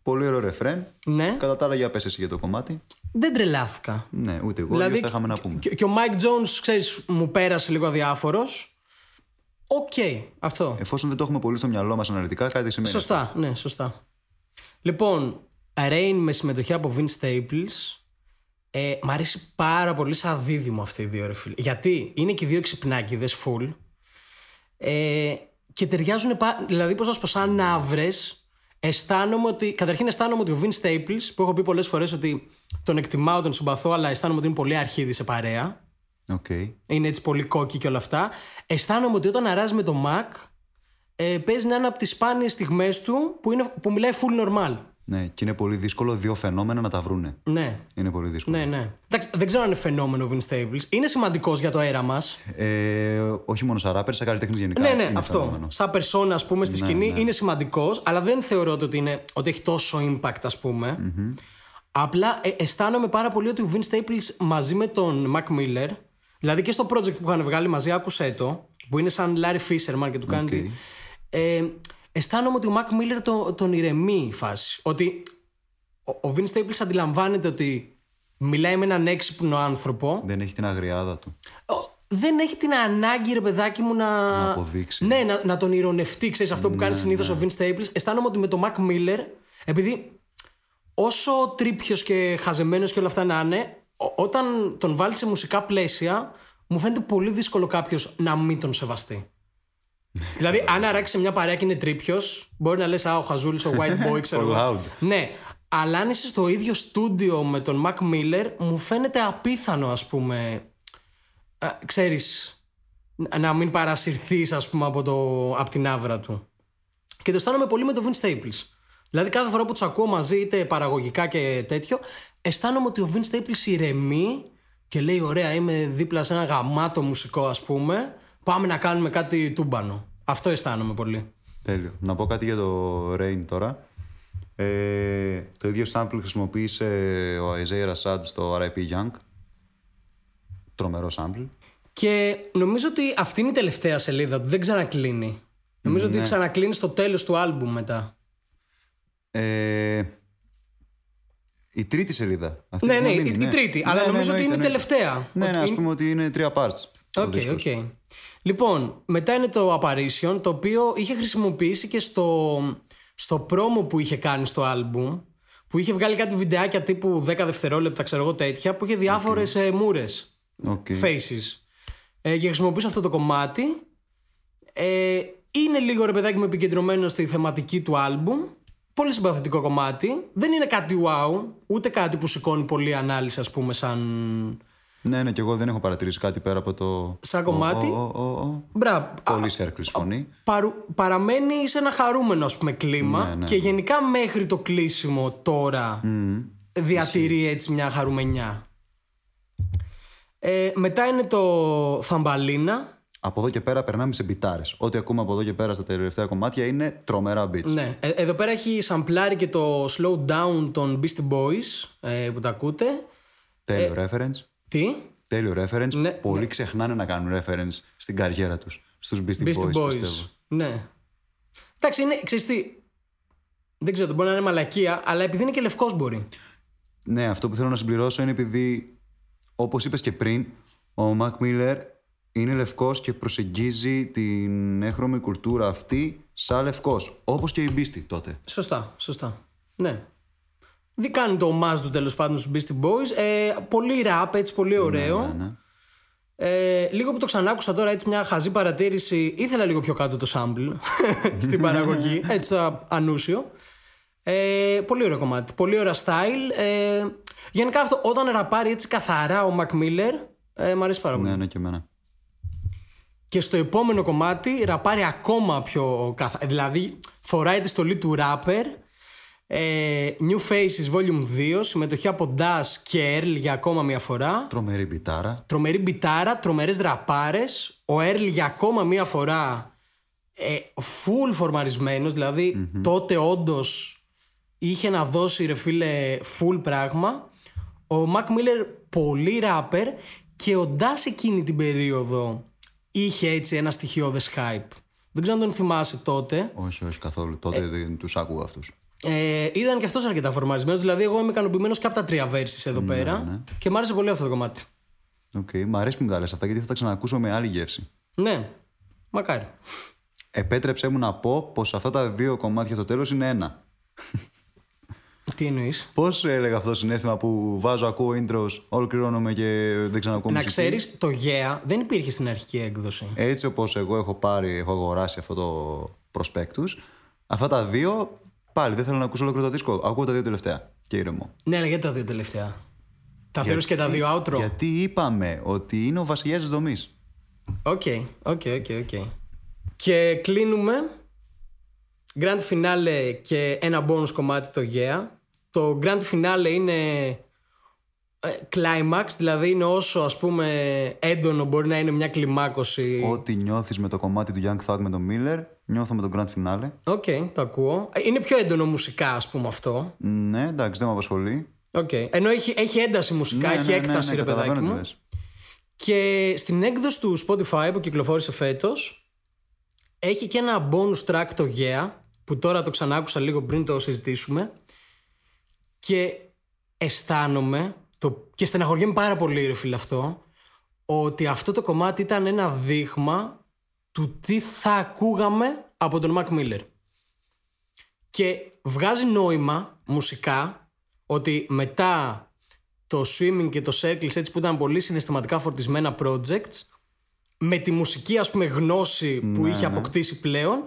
Πολύ ωραίο ρεφρέν. Ναι. Κατά τα άλλα, για πες εσύ για το κομμάτι. Δεν τρελάθηκα. Ναι, ούτε εγώ. Δηλαδή, θα είχαμε να πούμε. Και, και ο Mike Jones, ξέρεις, μου πέρασε λίγο αδιάφορος. Οκ, αυτό. Εφόσον δεν το έχουμε πολύ στο μυαλό μας αναλυτικά, κάτι σημαίνει. Σωστά, ναι, σωστά. Λοιπόν, Rain με συμμετοχή από Vince Staples. Ε, μ' αρέσει πάρα πολύ σαν δίδυμο αυτοί οι δύο ρε φίλε. Γιατί είναι και οι δύο ξυπνάκιδες full. Ε, και ταιριάζουν, πα- δηλαδή πώς να σου πω, σαν αύρες. Αισθάνομαι ότι, καταρχήν αισθάνομαι ότι ο Vince Staples, που έχω πει πολλές φορές ότι τον εκτιμάω, τον συμπαθώ, αλλά αισθάνομαι ότι είναι πολύ αρχίδι σε παρέα. Οκ. Είναι έτσι πολύ cocky και όλα αυτά. Αισθάνομαι ότι όταν αράζει με το Mac, ε, παίζει να είναι από τις σπάνιες στιγμές του που, είναι, που μιλάει full normal. Ναι, και είναι πολύ δύσκολο δύο φαινόμενα να τα βρούνε. Ναι. Είναι πολύ δύσκολο. Ναι, ναι. Εντάξει, δεν ξέρω αν είναι φαινόμενο ο Vince Staples. Είναι σημαντικός για το αέρα μας. Ε, όχι μόνο σαν ράπερ, σαν καλλιτέχνης γενικά. Ναι, ναι, είναι αυτό. φαινόμενο. Σαν περσόνα, ας πούμε, στη Ναι, σκηνή ναι. είναι σημαντικός, αλλά δεν θεωρώ ότι, είναι, ότι έχει τόσο impact, ας πούμε. Απλά ε, αισθάνομαι πάρα πολύ ότι ο Vince Staples μαζί με τον Mac Miller, δηλαδή και στο project που είχαν βγάλει μαζί, άκουσέ το, που είναι σαν Larry Fisherman και του κάνει. Οκ. τη- Ε, αισθάνομαι ότι ο Mac Miller τον, τον ηρεμεί η φάση. Ότι ο, ο Vince Staples αντιλαμβάνεται ότι μιλάει με έναν έξυπνο άνθρωπο. Δεν έχει την αγριάδα του. Ο- δεν έχει την ανάγκη, ρε παιδάκι μου, να. Να αποδείξει. Ναι, να, να τον ειρωνευτεί, ξέρεις αυτό που κάνει Ναι, συνήθως ο Vince Staples. Αισθάνομαι ότι με τον Mac Miller, επειδή όσο τρίπιος και χαζεμένος και όλα αυτά να είναι, ό- όταν τον βάλει σε μουσικά πλαίσια, μου φαίνεται πολύ δύσκολο κάποιος να μην τον σεβαστεί. Δηλαδή, αν αράξει σε μια παρέα και είναι τρίπιος, μπορεί να λες: Α, ο Χαζούλης, ο White Boy, ξέρω Ο εγώ. loud. Ναι, αλλά αν είσαι στο ίδιο στούντιο με τον Mac Miller, μου φαίνεται απίθανο, ας πούμε, α, ξέρεις, να- να μην παρασυρθείς ας πούμε από, το, από την άβρα του. Και το αισθάνομαι πολύ με το Vince Staples. Δηλαδή κάθε φορά που τους ακούω μαζί είτε παραγωγικά και τέτοιο αισθάνομαι ότι ο Vince Staples ηρεμεί και λέει ωραία είμαι δίπλα σε ένα γαμάτο μουσικό ας πούμε πάμε να κάνουμε κάτι τούμπανο. Αυτό αισθάνομαι πολύ. Τέλειο. Να πω κάτι για το Rain τώρα. Ε, το ίδιο sample χρησιμοποίησε ο Isaiah Rashad στο RIP Young. Τρομερό sample. Και νομίζω ότι αυτή είναι η τελευταία σελίδα του, δεν ξανακλίνει. Νομίζω ότι ξανακλίνει στο τέλος του άλμπουμ μετά. Ε, η τρίτη σελίδα. Αυτή Ναι, που ναι, μου η, μείνει, η τρίτη. Ναι, αλλά ναι, νομίζω ότι είναι η εννοείται, τελευταία. Ναι, Ότι ναι, ας είναι- πούμε ότι είναι τρία parts. ο Οκ, δίσκος. οκ. Λοιπόν, μετά είναι το Apparition, το οποίο είχε χρησιμοποιήσει και στο, στο promo που είχε κάνει στο album, που είχε βγάλει κάτι βιντεάκια τύπου 10 δευτερόλεπτα, ξέρω εγώ τέτοια, που είχε διάφορες okay. μούρες, OK. faces. Ε, και χρησιμοποιούσε αυτό το κομμάτι. Ε, είναι λίγο ρε παιδάκι μου επικεντρωμένο στη θεματική του album. Πολύ συμπαθητικό κομμάτι. Δεν είναι κάτι wow, ούτε κάτι που σηκώνει πολλή ανάλυση, ας πούμε, σαν. Ναι, ναι, και εγώ δεν έχω παρατηρήσει κάτι πέρα από το. Σαν κομμάτι; Ο, ο, ο, ο. Μπράβο. Πολύ σέρκλης φωνή. παρου, παραμένει σε ένα χαρούμενο ας πούμε κλίμα Ναι, ναι. και γενικά μέχρι το κλείσιμο τώρα διατηρεί έτσι μια χαρουμενιά. Ε, μετά είναι το Θαμπαλίνα. Από εδώ και πέρα περνάμε σε μπιτάρες. Ό,τι ακούμε από εδώ και πέρα στα τελευταία κομμάτια είναι τρομερά beats. Ναι. Ε, εδώ πέρα έχει σαμπλάρει και το Slow Down των Beastie Boys ε, που τα ακούτε. Τέλειο reference. Τι; Τέλειο reference. Ναι, Πολλοί ξεχνάνε να κάνουν reference στην καριέρα τους. Στους Beastie, Beastie Boys, Boys. πιστεύω. Ναι. Εντάξει, είναι, ξέρεις τι, δεν ξέρω, δεν μπορεί να είναι μαλακία, αλλά επειδή είναι και λευκός μπορεί. Ναι, αυτό που θέλω να συμπληρώσω είναι επειδή, όπως είπες και πριν, ο Mac Miller είναι λευκός και προσεγγίζει την έχρωμη κουλτούρα αυτή σαν λευκός. Όπως και η Beastie τότε. Σωστά, σωστά. Ναι. Δεν κάνει το ομάζ του τέλος πάντων στους Beastie Boys. Ε, πολύ rap, έτσι πολύ ωραίο. Ναι, ναι. Ε, λίγο που το ξανάκουσα τώρα, έτσι μια χαζή παρατήρηση. Ήθελα λίγο πιο κάτω το sample στην παραγωγή. Έτσι το ανούσιο. Ε, πολύ ωραίο κομμάτι. Πολύ ωραία style. Ε, γενικά αυτό, όταν ραπάρει έτσι καθαρά ο Mac Miller, ε, μ' αρέσει πάρα πολύ. Ναι, ναι, και εμένα. Και στο επόμενο κομμάτι ραπάρει ακόμα πιο καθαρά. Δηλαδή φοράει τη στολή του rapper. Ε, New Faces Volume 2, συμμετοχή από Das και Earl για ακόμα μια φορά. Τρομερή μπιτάρα. Τρομερή μπιτάρα, τρομερές δραπάρες. Ο Earl για ακόμα μία φορά ε, full φορμαρισμένος, δηλαδή τότε όντως είχε να δώσει ρε φίλε full πράγμα. Ο Mac Miller πολύ rapper και ο Dash εκείνη την περίοδο είχε έτσι ένα στοιχειώδες hype. Δεν ξέρω αν τον θυμάσαι τότε. Όχι, όχι καθόλου. Τότε δεν τους άκουγα αυτούς. Ε, ήταν και αυτός αρκετά φορμαρισμένος, δηλαδή εγώ είμαι ικανοποιημένος και από τα τρία verses εδώ πέρα και μ' άρεσε πολύ αυτό το κομμάτι. Οκ, μ' αρέσει που μου τα λες αυτά γιατί θα τα ξανακούσω με άλλη γεύση. Ναι, μακάρι. Επέτρεψέ μου να πω πως αυτά τα δύο κομμάτια στο τέλος είναι ένα. Τι εννοείς; Πώς έλεγα αυτό το συνέστημα που βάζω, ακούω intros, ολοκληρώνομαι και δεν ξανακούω Να μουσική; ξέρεις, το Yeah δεν υπήρχε στην αρχική έκδοση. Έτσι όπως εγώ έχω πάρει, έχω αγοράσει αυτό το προσπέκτους, αυτά τα δύο, πάλι δεν θέλω να ακούσω ολόκληρο το δίσκο. Ακούω τα δύο τελευταία και ήρεμο. Ναι, αλλά γιατί τα δύο τελευταία; Τα θεωρεί και τα δύο outro; Γιατί είπαμε ότι είναι ο βασιλιάς της δομής. OK, OK, OK, OK. Και κλείνουμε Grand Finale και ένα bonus κομμάτι το Yeah. Το Grand Finale είναι ε, climax, δηλαδή είναι όσο ας πούμε έντονο μπορεί να είναι μια κλιμάκωση. Ό,τι νιώθεις με το κομμάτι του Young Thug με τον Miller, νιώθω με τον Grand Finale. OK, okay, το ακούω. Ε, Είναι πιο έντονο μουσικά ας πούμε αυτό. Ναι, εντάξει, δεν με απασχολεί. Okay. Ενώ έχει, έχει ένταση μουσικά, έχει έκταση ρε παιδάκι Ναι, καταλαβαίνω τι μου. λες. Και στην έκδοση του Spotify που κυκλοφόρησε φέτος έχει και ένα bonus track το Yeah που τώρα το ξανάκουσα λίγο πριν το συζητήσουμε και αισθάνομαι το... και στεναχωριέμαι πάρα πολύ ρε φίλε αυτό ότι αυτό το κομμάτι ήταν ένα δείγμα του τι θα ακούγαμε από τον Mac Miller. Και βγάζει νόημα μουσικά ότι μετά το Swimming και το Circles έτσι που ήταν πολύ συναισθηματικά φορτισμένα projects με τη μουσική ας πούμε γνώση που είχε αποκτήσει πλέον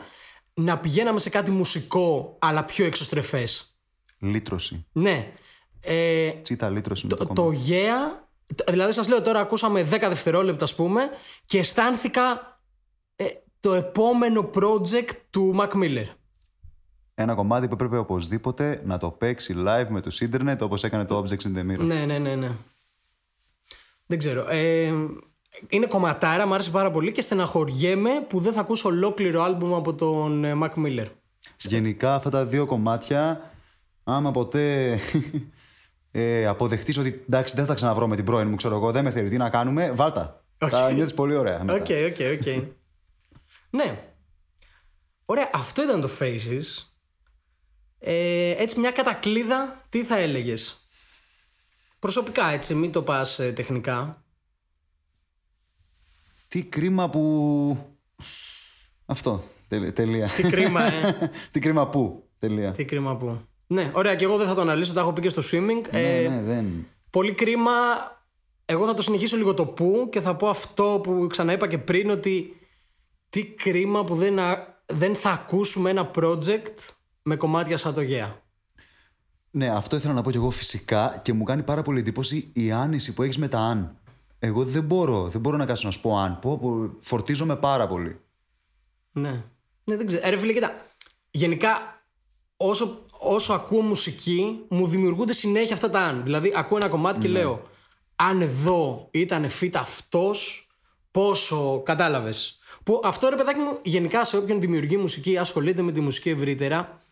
να πηγαίναμε σε κάτι μουσικό αλλά πιο εξωστρεφές. Λύτρωση. Ναι. Ε, Τσίτα λύτρωση είναι το, το, κομμάτι. το yeah, το- δηλαδή σας λέω τώρα ακούσαμε 10 δευτερόλεπτα ας πούμε και αισθάνθηκα ε, το επόμενο project του Mac Miller. Ένα κομμάτι που έπρεπε οπωσδήποτε να το παίξει live με το ίντερνετ όπως έκανε το Objects in the Mirror. Ναι, ναι, ναι, ναι. Δεν ξέρω. Ε, είναι κομματάρα, μου άρεσε πάρα πολύ και στεναχωριέμαι που δεν θα ακούσω ολόκληρο άλμπουμ από τον ε, Mac Miller. Γενικά αυτά τα δύο κομμάτια, άμα ποτέ ε, αποδεχτείς ότι εντάξει δεν θα τα ξαναβρώ με την πρώην μου, ξέρω εγώ, δεν με θέλει, τι να κάνουμε, βάλτα. Θα νιώθεις πολύ ωραία μετά. OK, OK, OK. Ναι. Ωραία, αυτό ήταν το Faces. Ε, έτσι μια κατακλίδα, τι θα έλεγες; Προσωπικά έτσι, μην το πας ε, τεχνικά. Τι κρίμα που... Αυτό, τελε- τελεία. Τι κρίμα, ε. Τι κρίμα που, τελεία. τι κρίμα που. Ναι, ωραία, και εγώ δεν θα το αναλύσω, τα έχω πει και στο swimming. Ε, Ναι, ναι, δεν... Πολύ κρίμα. Εγώ θα το συνεχίσω λίγο το που και θα πω αυτό που ξαναείπα και πριν ότι τι κρίμα που δεν, α- δεν θα ακούσουμε ένα project με κομμάτια σαν το Yeah. Ναι, αυτό ήθελα να πω κι εγώ φυσικά και μου κάνει πάρα πολύ εντύπωση η άνεση που έχεις με τα αν. Εγώ δεν μπορώ, δεν μπορώ να κάτσω να σου πω αν. Πω, πω, φορτίζομαι πάρα πολύ. Ναι. Ναι, δεν ξέρω. Ε, ρε φίλε, κοίτα. Γενικά, όσο, όσο ακούω μουσική, μου δημιουργούνται συνέχεια αυτά τα αν. Δηλαδή, ακούω ένα κομμάτι και λέω, αν εδώ ήταν fit αυτός, πόσο. Κατάλαβες. Που αυτό ρε παιδάκι μου, γενικά σε όποιον δημιουργεί μουσική, ασχολείται με τη μουσική ευρύτερα,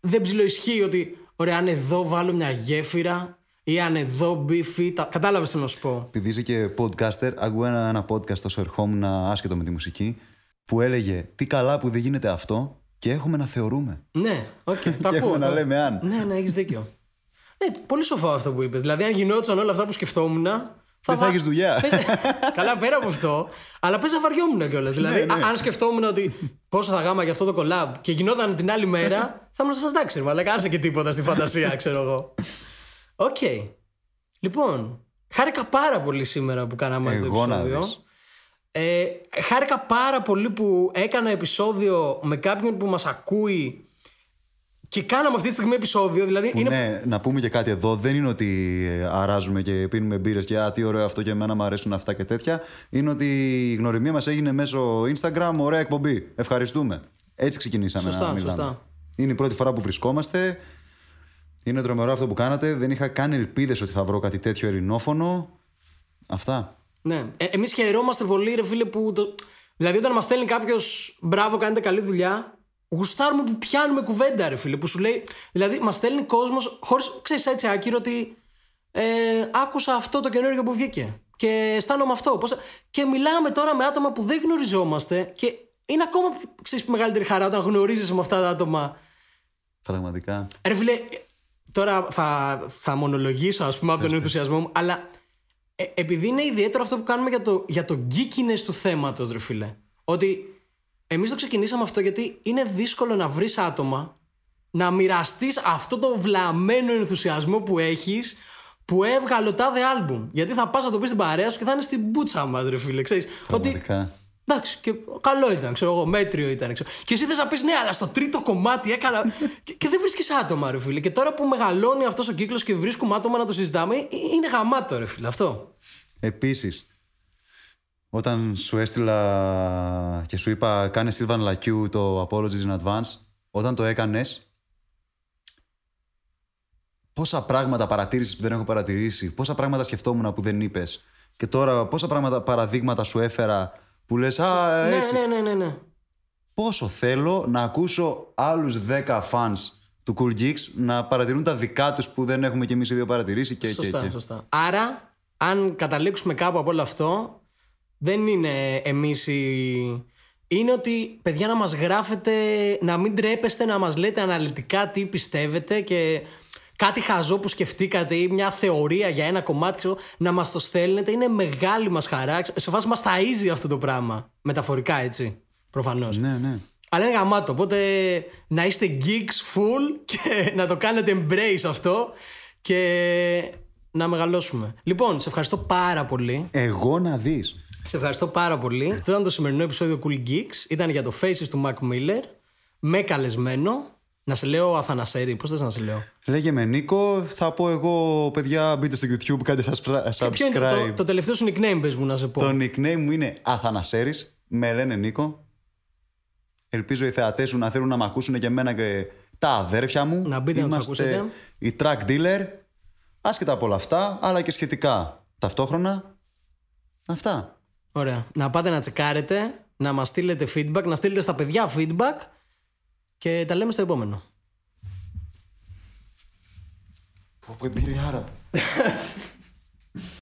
δεν ψιλοισχύει ότι, ωραία, αν εδώ βάλω μια γέφυρα ή αν εδώ μπει feat. Κατάλαβες τι να σου πω. Επειδή είσαι και podcaster, άκουγα ένα, ένα podcast όσο ερχόμουν άσχετο με τη μουσική που έλεγε τι καλά που δεν γίνεται αυτό και έχουμε να θεωρούμε. Ναι, οκ, το και ακούω. έχουμε να το- λέμε αν. Ναι, ναι, έχεις δίκιο. Ναι, πολύ σοφό αυτό που είπες. Δηλαδή, αν γινόντουσαν όλα αυτά που σκεφτόμουν. Δεν θα έχεις δουλειά. Πες- Καλά, πέρα από αυτό. Αλλά πες να βαριόμουν κιόλας. Δηλαδή, Ναι, ναι. α- αν σκεφτόμουν ότι πόσο θα γάμαγε αυτό το collab και γινόταν την άλλη μέρα, θα ήμουν σε φάση εντάξει, ρε μαλάκα, άσε και τίποτα στη φαντασία, ξέρω εγώ. Οκ. Λοιπόν, χάρηκα πάρα πολύ σήμερα που κάναμε μαζί το Εγώ να επεισόδιο. δεις. Ε, χάρηκα πάρα πολύ που έκανα επεισόδιο με κάποιον που μας ακούει και κάναμε αυτή τη στιγμή επεισόδιο. Δηλαδή Που είναι ναι, να πούμε και κάτι εδώ. Δεν είναι ότι ε, αράζουμε και πίνουμε μπύρες και α, τι ωραίο αυτό και εμένα μου αρέσουν αυτά και τέτοια. Είναι ότι η γνωριμία μας έγινε μέσω Instagram. Ωραία εκπομπή. Ευχαριστούμε. Έτσι ξεκινήσαμε Σωστά, να μιλάμε. σωστά. Είναι η πρώτη φορά που βρισκόμαστε. Είναι τρομερό αυτό που κάνατε. Δεν είχα καν ελπίδες ότι θα βρω κάτι τέτοιο ελληνόφωνο. Αυτά. Ναι. Ε, Εμείς χαιρόμαστε πολύ, ρε φίλε, που. Το... Δηλαδή, όταν μας στέλνει κάποιος μπράβο, κάνετε καλή δουλειά, γουστάρουμε που πιάνουμε κουβέντα, ρε φίλε. Που σου λέει. Δηλαδή, μας στέλνει κόσμος, χωρίς ξέρεις έτσι άκυρο ότι. Ε, άκουσα αυτό το καινούργιο που βγήκε. Και αισθάνομαι αυτό. Πώς... Και μιλάμε τώρα με άτομα που δεν γνωριζόμαστε. Και είναι ακόμα ξέρεις, μεγαλύτερη χαρά όταν γνωρίζεσαι με αυτά τα άτομα. Πραγματικά. Ρε φίλε, τώρα θα, θα μονολογήσω ας πούμε από τον ενθουσιασμό μου, αλλά ε, επειδή είναι ιδιαίτερο αυτό που κάνουμε για το, για το geekiness του θέματος ρε φίλε, ότι εμείς το ξεκινήσαμε αυτό γιατί είναι δύσκολο να βρεις άτομα να μοιραστείς αυτό το βλαμμένο ενθουσιασμό που έχεις που έβγαλε το τάδε άλμπουμ. Γιατί θα πας να το πεις στην παρέα σου και θα είναι στην μπούτσα μας ρε φίλε, ξέρεις. Ότι Πραγματικά. Εντάξει, και καλό ήταν, ξέρω εγώ, μέτριο ήταν. Ξέρω. Και εσύ θες να πεις ναι, αλλά στο τρίτο κομμάτι έκανα. και, και δεν βρίσκεις άτομα, ρε φίλε. Και τώρα που μεγαλώνει αυτός ο κύκλος και βρίσκουμε άτομα να το συζητάμε, ε, είναι γαμάτο, ρε φίλε, αυτό. Επίσης, όταν σου έστειλα και σου είπα κάνε Sylvan Lacue το Apologies in Advance, όταν το έκανες, πόσα πράγματα παρατήρησες που δεν έχω παρατηρήσει, πόσα πράγματα σκεφτόμουν που δεν είπες. Και τώρα πόσα πράγματα, παραδείγματα σου έφερα που λες «Α, Ναι, έτσι». ναι, ναι, ναι, ναι. Πόσο θέλω να ακούσω άλλους 10 fans του Cool Geeks να παρατηρούν τα δικά τους που δεν έχουμε κι εμείς οι δύο παρατηρήσει και, Σωστά, και, και. σωστά. Άρα, αν καταλήξουμε κάπου από όλο αυτό, δεν είναι εμείς οι... Είναι ότι, παιδιά, να μας γράφετε, να μην τρέπεστε να μας λέτε αναλυτικά τι πιστεύετε και κάτι χαζό που σκεφτήκατε ή μια θεωρία για ένα κομμάτι, ξέρω, να μας το στέλνετε. Είναι μεγάλη μας χαρά. Σε φάση μας ταΐζει αυτό το πράγμα. Μεταφορικά, έτσι. Προφανώς. Ναι, ναι. Αλλά είναι γαμάτο. Οπότε να είστε geeks full και να το κάνετε embrace αυτό και να μεγαλώσουμε. Λοιπόν, σε ευχαριστώ πάρα πολύ. Εγώ να δεις. Σε ευχαριστώ πάρα πολύ. Αυτό ήταν το σημερινό επεισόδιο Cool Geeks. Ήταν για το Faces του Mac Miller. Με καλεσμένο. Να σε λέω Αθανασέρη. Πώς θες να σε λέω; Λέγε με Νίκο, θα πω εγώ, παιδιά, μπείτε στο YouTube, κάντε subscribe. Ποιο είναι το, το τελευταίο σου nickname, πες μου να σε πω. Το nickname μου είναι Αθανασέρης, με λένε Νίκο. Ελπίζω οι θεατές σου να θέλουν να μ' ακούσουν και εμένα και τα αδέρφια μου. Να μπείτε να τους Είμαστε ακούσετε. οι track dealer, άσχετα από όλα αυτά, αλλά και σχετικά ταυτόχρονα. Αυτά. Ωραία. Να πάτε να τσεκάρετε, να μας στείλετε feedback, να στείλετε στα παιδιά feedback και τα λέμε στο επόμενο. Πω πω, άρα.